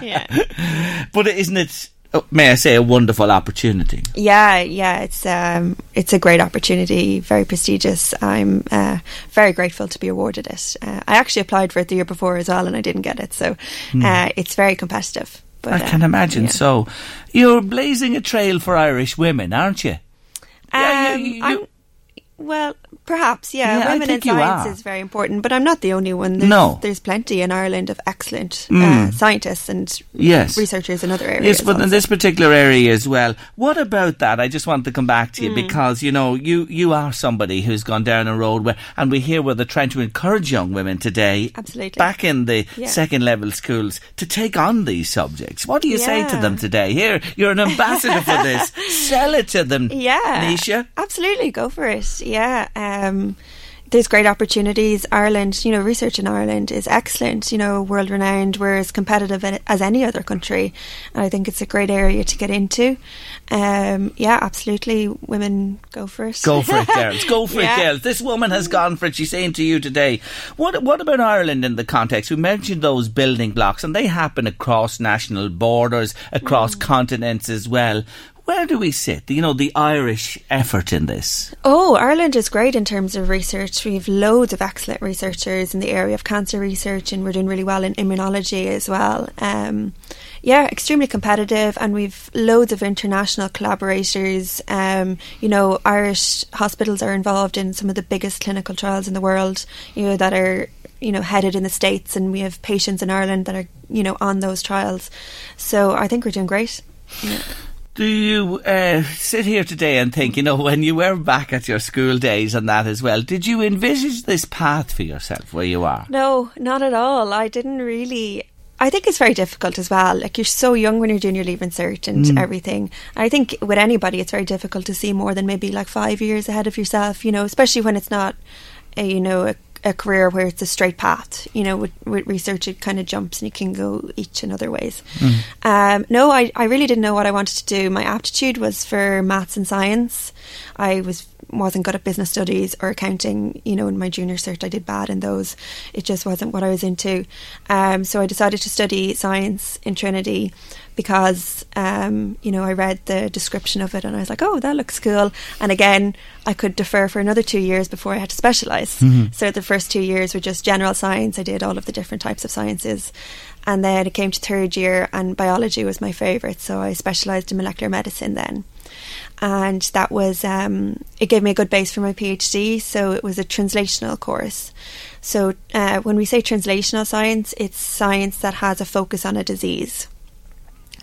[LAUGHS] yeah. [LAUGHS] But isn't it? Oh, May I say a wonderful opportunity? Yeah, yeah, it's um, it's a great opportunity, very prestigious. I'm uh, very grateful to be awarded it. Uh, I actually applied for it the year before as well, and I didn't get it, so uh, it's very competitive. But, I can uh, imagine. yeah. So, you're blazing a trail for Irish women, aren't you? Yeah, Um, you- you- well, perhaps, yeah. Yeah, Women in science is very important, but I'm not the only one. There's, No. there's plenty in Ireland of excellent Mm. uh, scientists and Yes. researchers in other areas. Yes, but in this particular area as well. What about that? I just want to come back to you Mm. because you know you you are somebody who's gone down a road where, and we hear where they're trying to encourage young women today, Absolutely. back in the Yeah. second level schools, to take on these subjects. What do you say to them today? Here, you're an ambassador for this. [LAUGHS] Sell it to them, Yeah, Nisha. Absolutely, go for it. Yeah. Um, there's great opportunities. Ireland, you know, research in Ireland is excellent, you know, world renowned. We're as competitive as any other country. And I think it's a great area to get into. Um, yeah, absolutely. Women go for it. Go for it, [LAUGHS] girls. Go for Yeah. it, girls. This woman has gone for it. She's saying to you today. What What about Ireland in the context? We mentioned those building blocks, and they happen across national borders, across Mm. continents as well. Where do we sit? You know, the Irish effort in this. Oh, Ireland is great in terms of research. We have loads of excellent researchers in the area of cancer research, and we're doing really well in immunology as well. Um, yeah, extremely competitive, and we've loads of international collaborators. Um, you know, Irish hospitals are involved in some of the biggest clinical trials in the world. You know that are you know headed in the states, and we have patients in Ireland that are you know on those trials. So I think we're doing great. Yeah. [LAUGHS] Do you uh, sit here today and think, you know, when you were back at your school days and that as well, did you envisage this path for yourself where you are? No, not at all. I didn't really. I think it's very difficult as well. Like you're so young when you're doing your leaving cert and Mm. everything. I think with anybody, it's very difficult to see more than maybe like five years ahead of yourself. You know, especially when it's not, a, you know, a, a career where it's a straight path. You know, with, with research, it kind of jumps and you can go each in other ways. Um, no, I, I really didn't know what I wanted to do. My aptitude was for maths and science. I was wasn't good at business studies or accounting. You know, in my junior cert, I did bad in those. It just wasn't what I was into. Um, so I decided to study science in Trinity because um, you know I read the description of it and I was like, oh, that looks cool. And again, I could defer for another two years before I had to specialize. Mhm. So the first two years were just general science. I did all of the different types of sciences. And then it came to third year, and biology was my favourite. So I specialised in molecular medicine then. And that was, um, it gave me a good base for my PhD. So it was a translational course. So uh, when we say translational science, it's science that has a focus on a disease.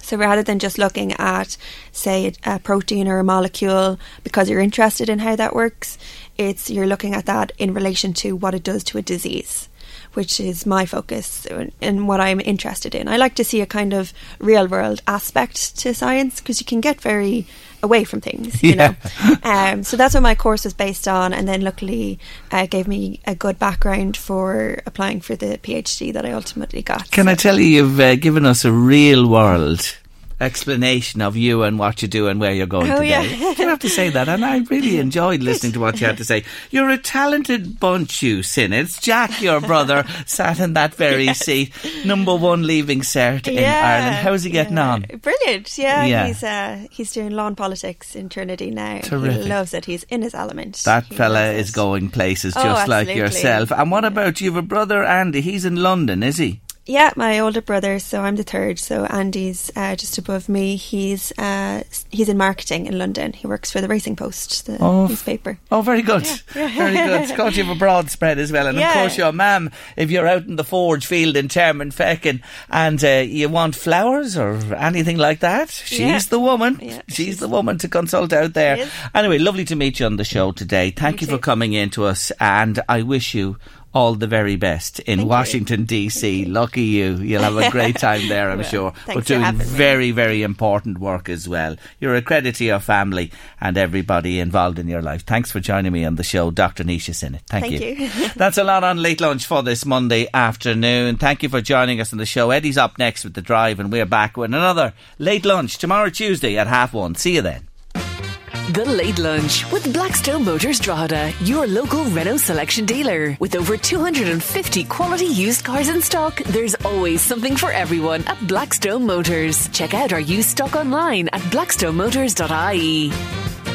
So rather than just looking at, say, a protein or a molecule because you're interested in how that works, it's you're looking at that in relation to what it does to a disease, which is my focus and what I'm interested in. I like to see a kind of real world aspect to science because you can get very away from things, you Yeah. know. [LAUGHS] Um, so that's what my course was based on, and then luckily uh, gave me a good background for applying for the PhD that I ultimately got. Can I tell you, you've uh, given us a real world explanation of you and what you do and where you're going Oh, today. yeah. you have to say that, and I really [LAUGHS] enjoyed listening to what you had to say. You're a talented bunch, you Sinnotts. Jack, your brother, [LAUGHS] sat in that very seat, number one leaving cert in Yeah, Ireland. How's he getting on? Brilliant, yeah. Yeah. He's uh, he's doing lawn politics in Trinity now. Terrific. He loves it. He's in his element. That He fella is going places Oh, just like yourself. And what about you have a brother, Andy? He's in London, is he? Yeah, my older brother. So I'm the third. So Andy's uh, just above me. He's uh, he's in marketing in London. He works for the Racing Post, the Oh, newspaper. Oh, very good. Yeah. [LAUGHS] very good. Good you have a broad spread as well. And Yeah. of course, your mam, if you're out in the forge field in Termonfeckin and uh, you want flowers or anything like that, she's Yeah. the woman. she's the woman to consult out there. Anyway, lovely to meet you on the show today. Thank you for coming in to us and I wish you all the very best in Washington DC. Lucky you. You'll have a great time there, I'm [LAUGHS] Well, sure. but doing having me. very, very important work as well. You're a credit to your family and everybody involved in your life. Thanks for joining me on the show, Dr. Nisha Sinnott. Thank, you. Thank you. [LAUGHS] That's a lot on late lunch for this Monday afternoon. Thank you for joining us on the show. Eddie's up next with the drive, and we're back with another late lunch tomorrow Tuesday at half one. See you then. The Late Lunch with Blackstone Motors Drogheda, your local Renault selection dealer. With over 250 quality used cars in stock, there's always something for everyone at Blackstone Motors. Check out our used stock online at blackstonemotors.ie.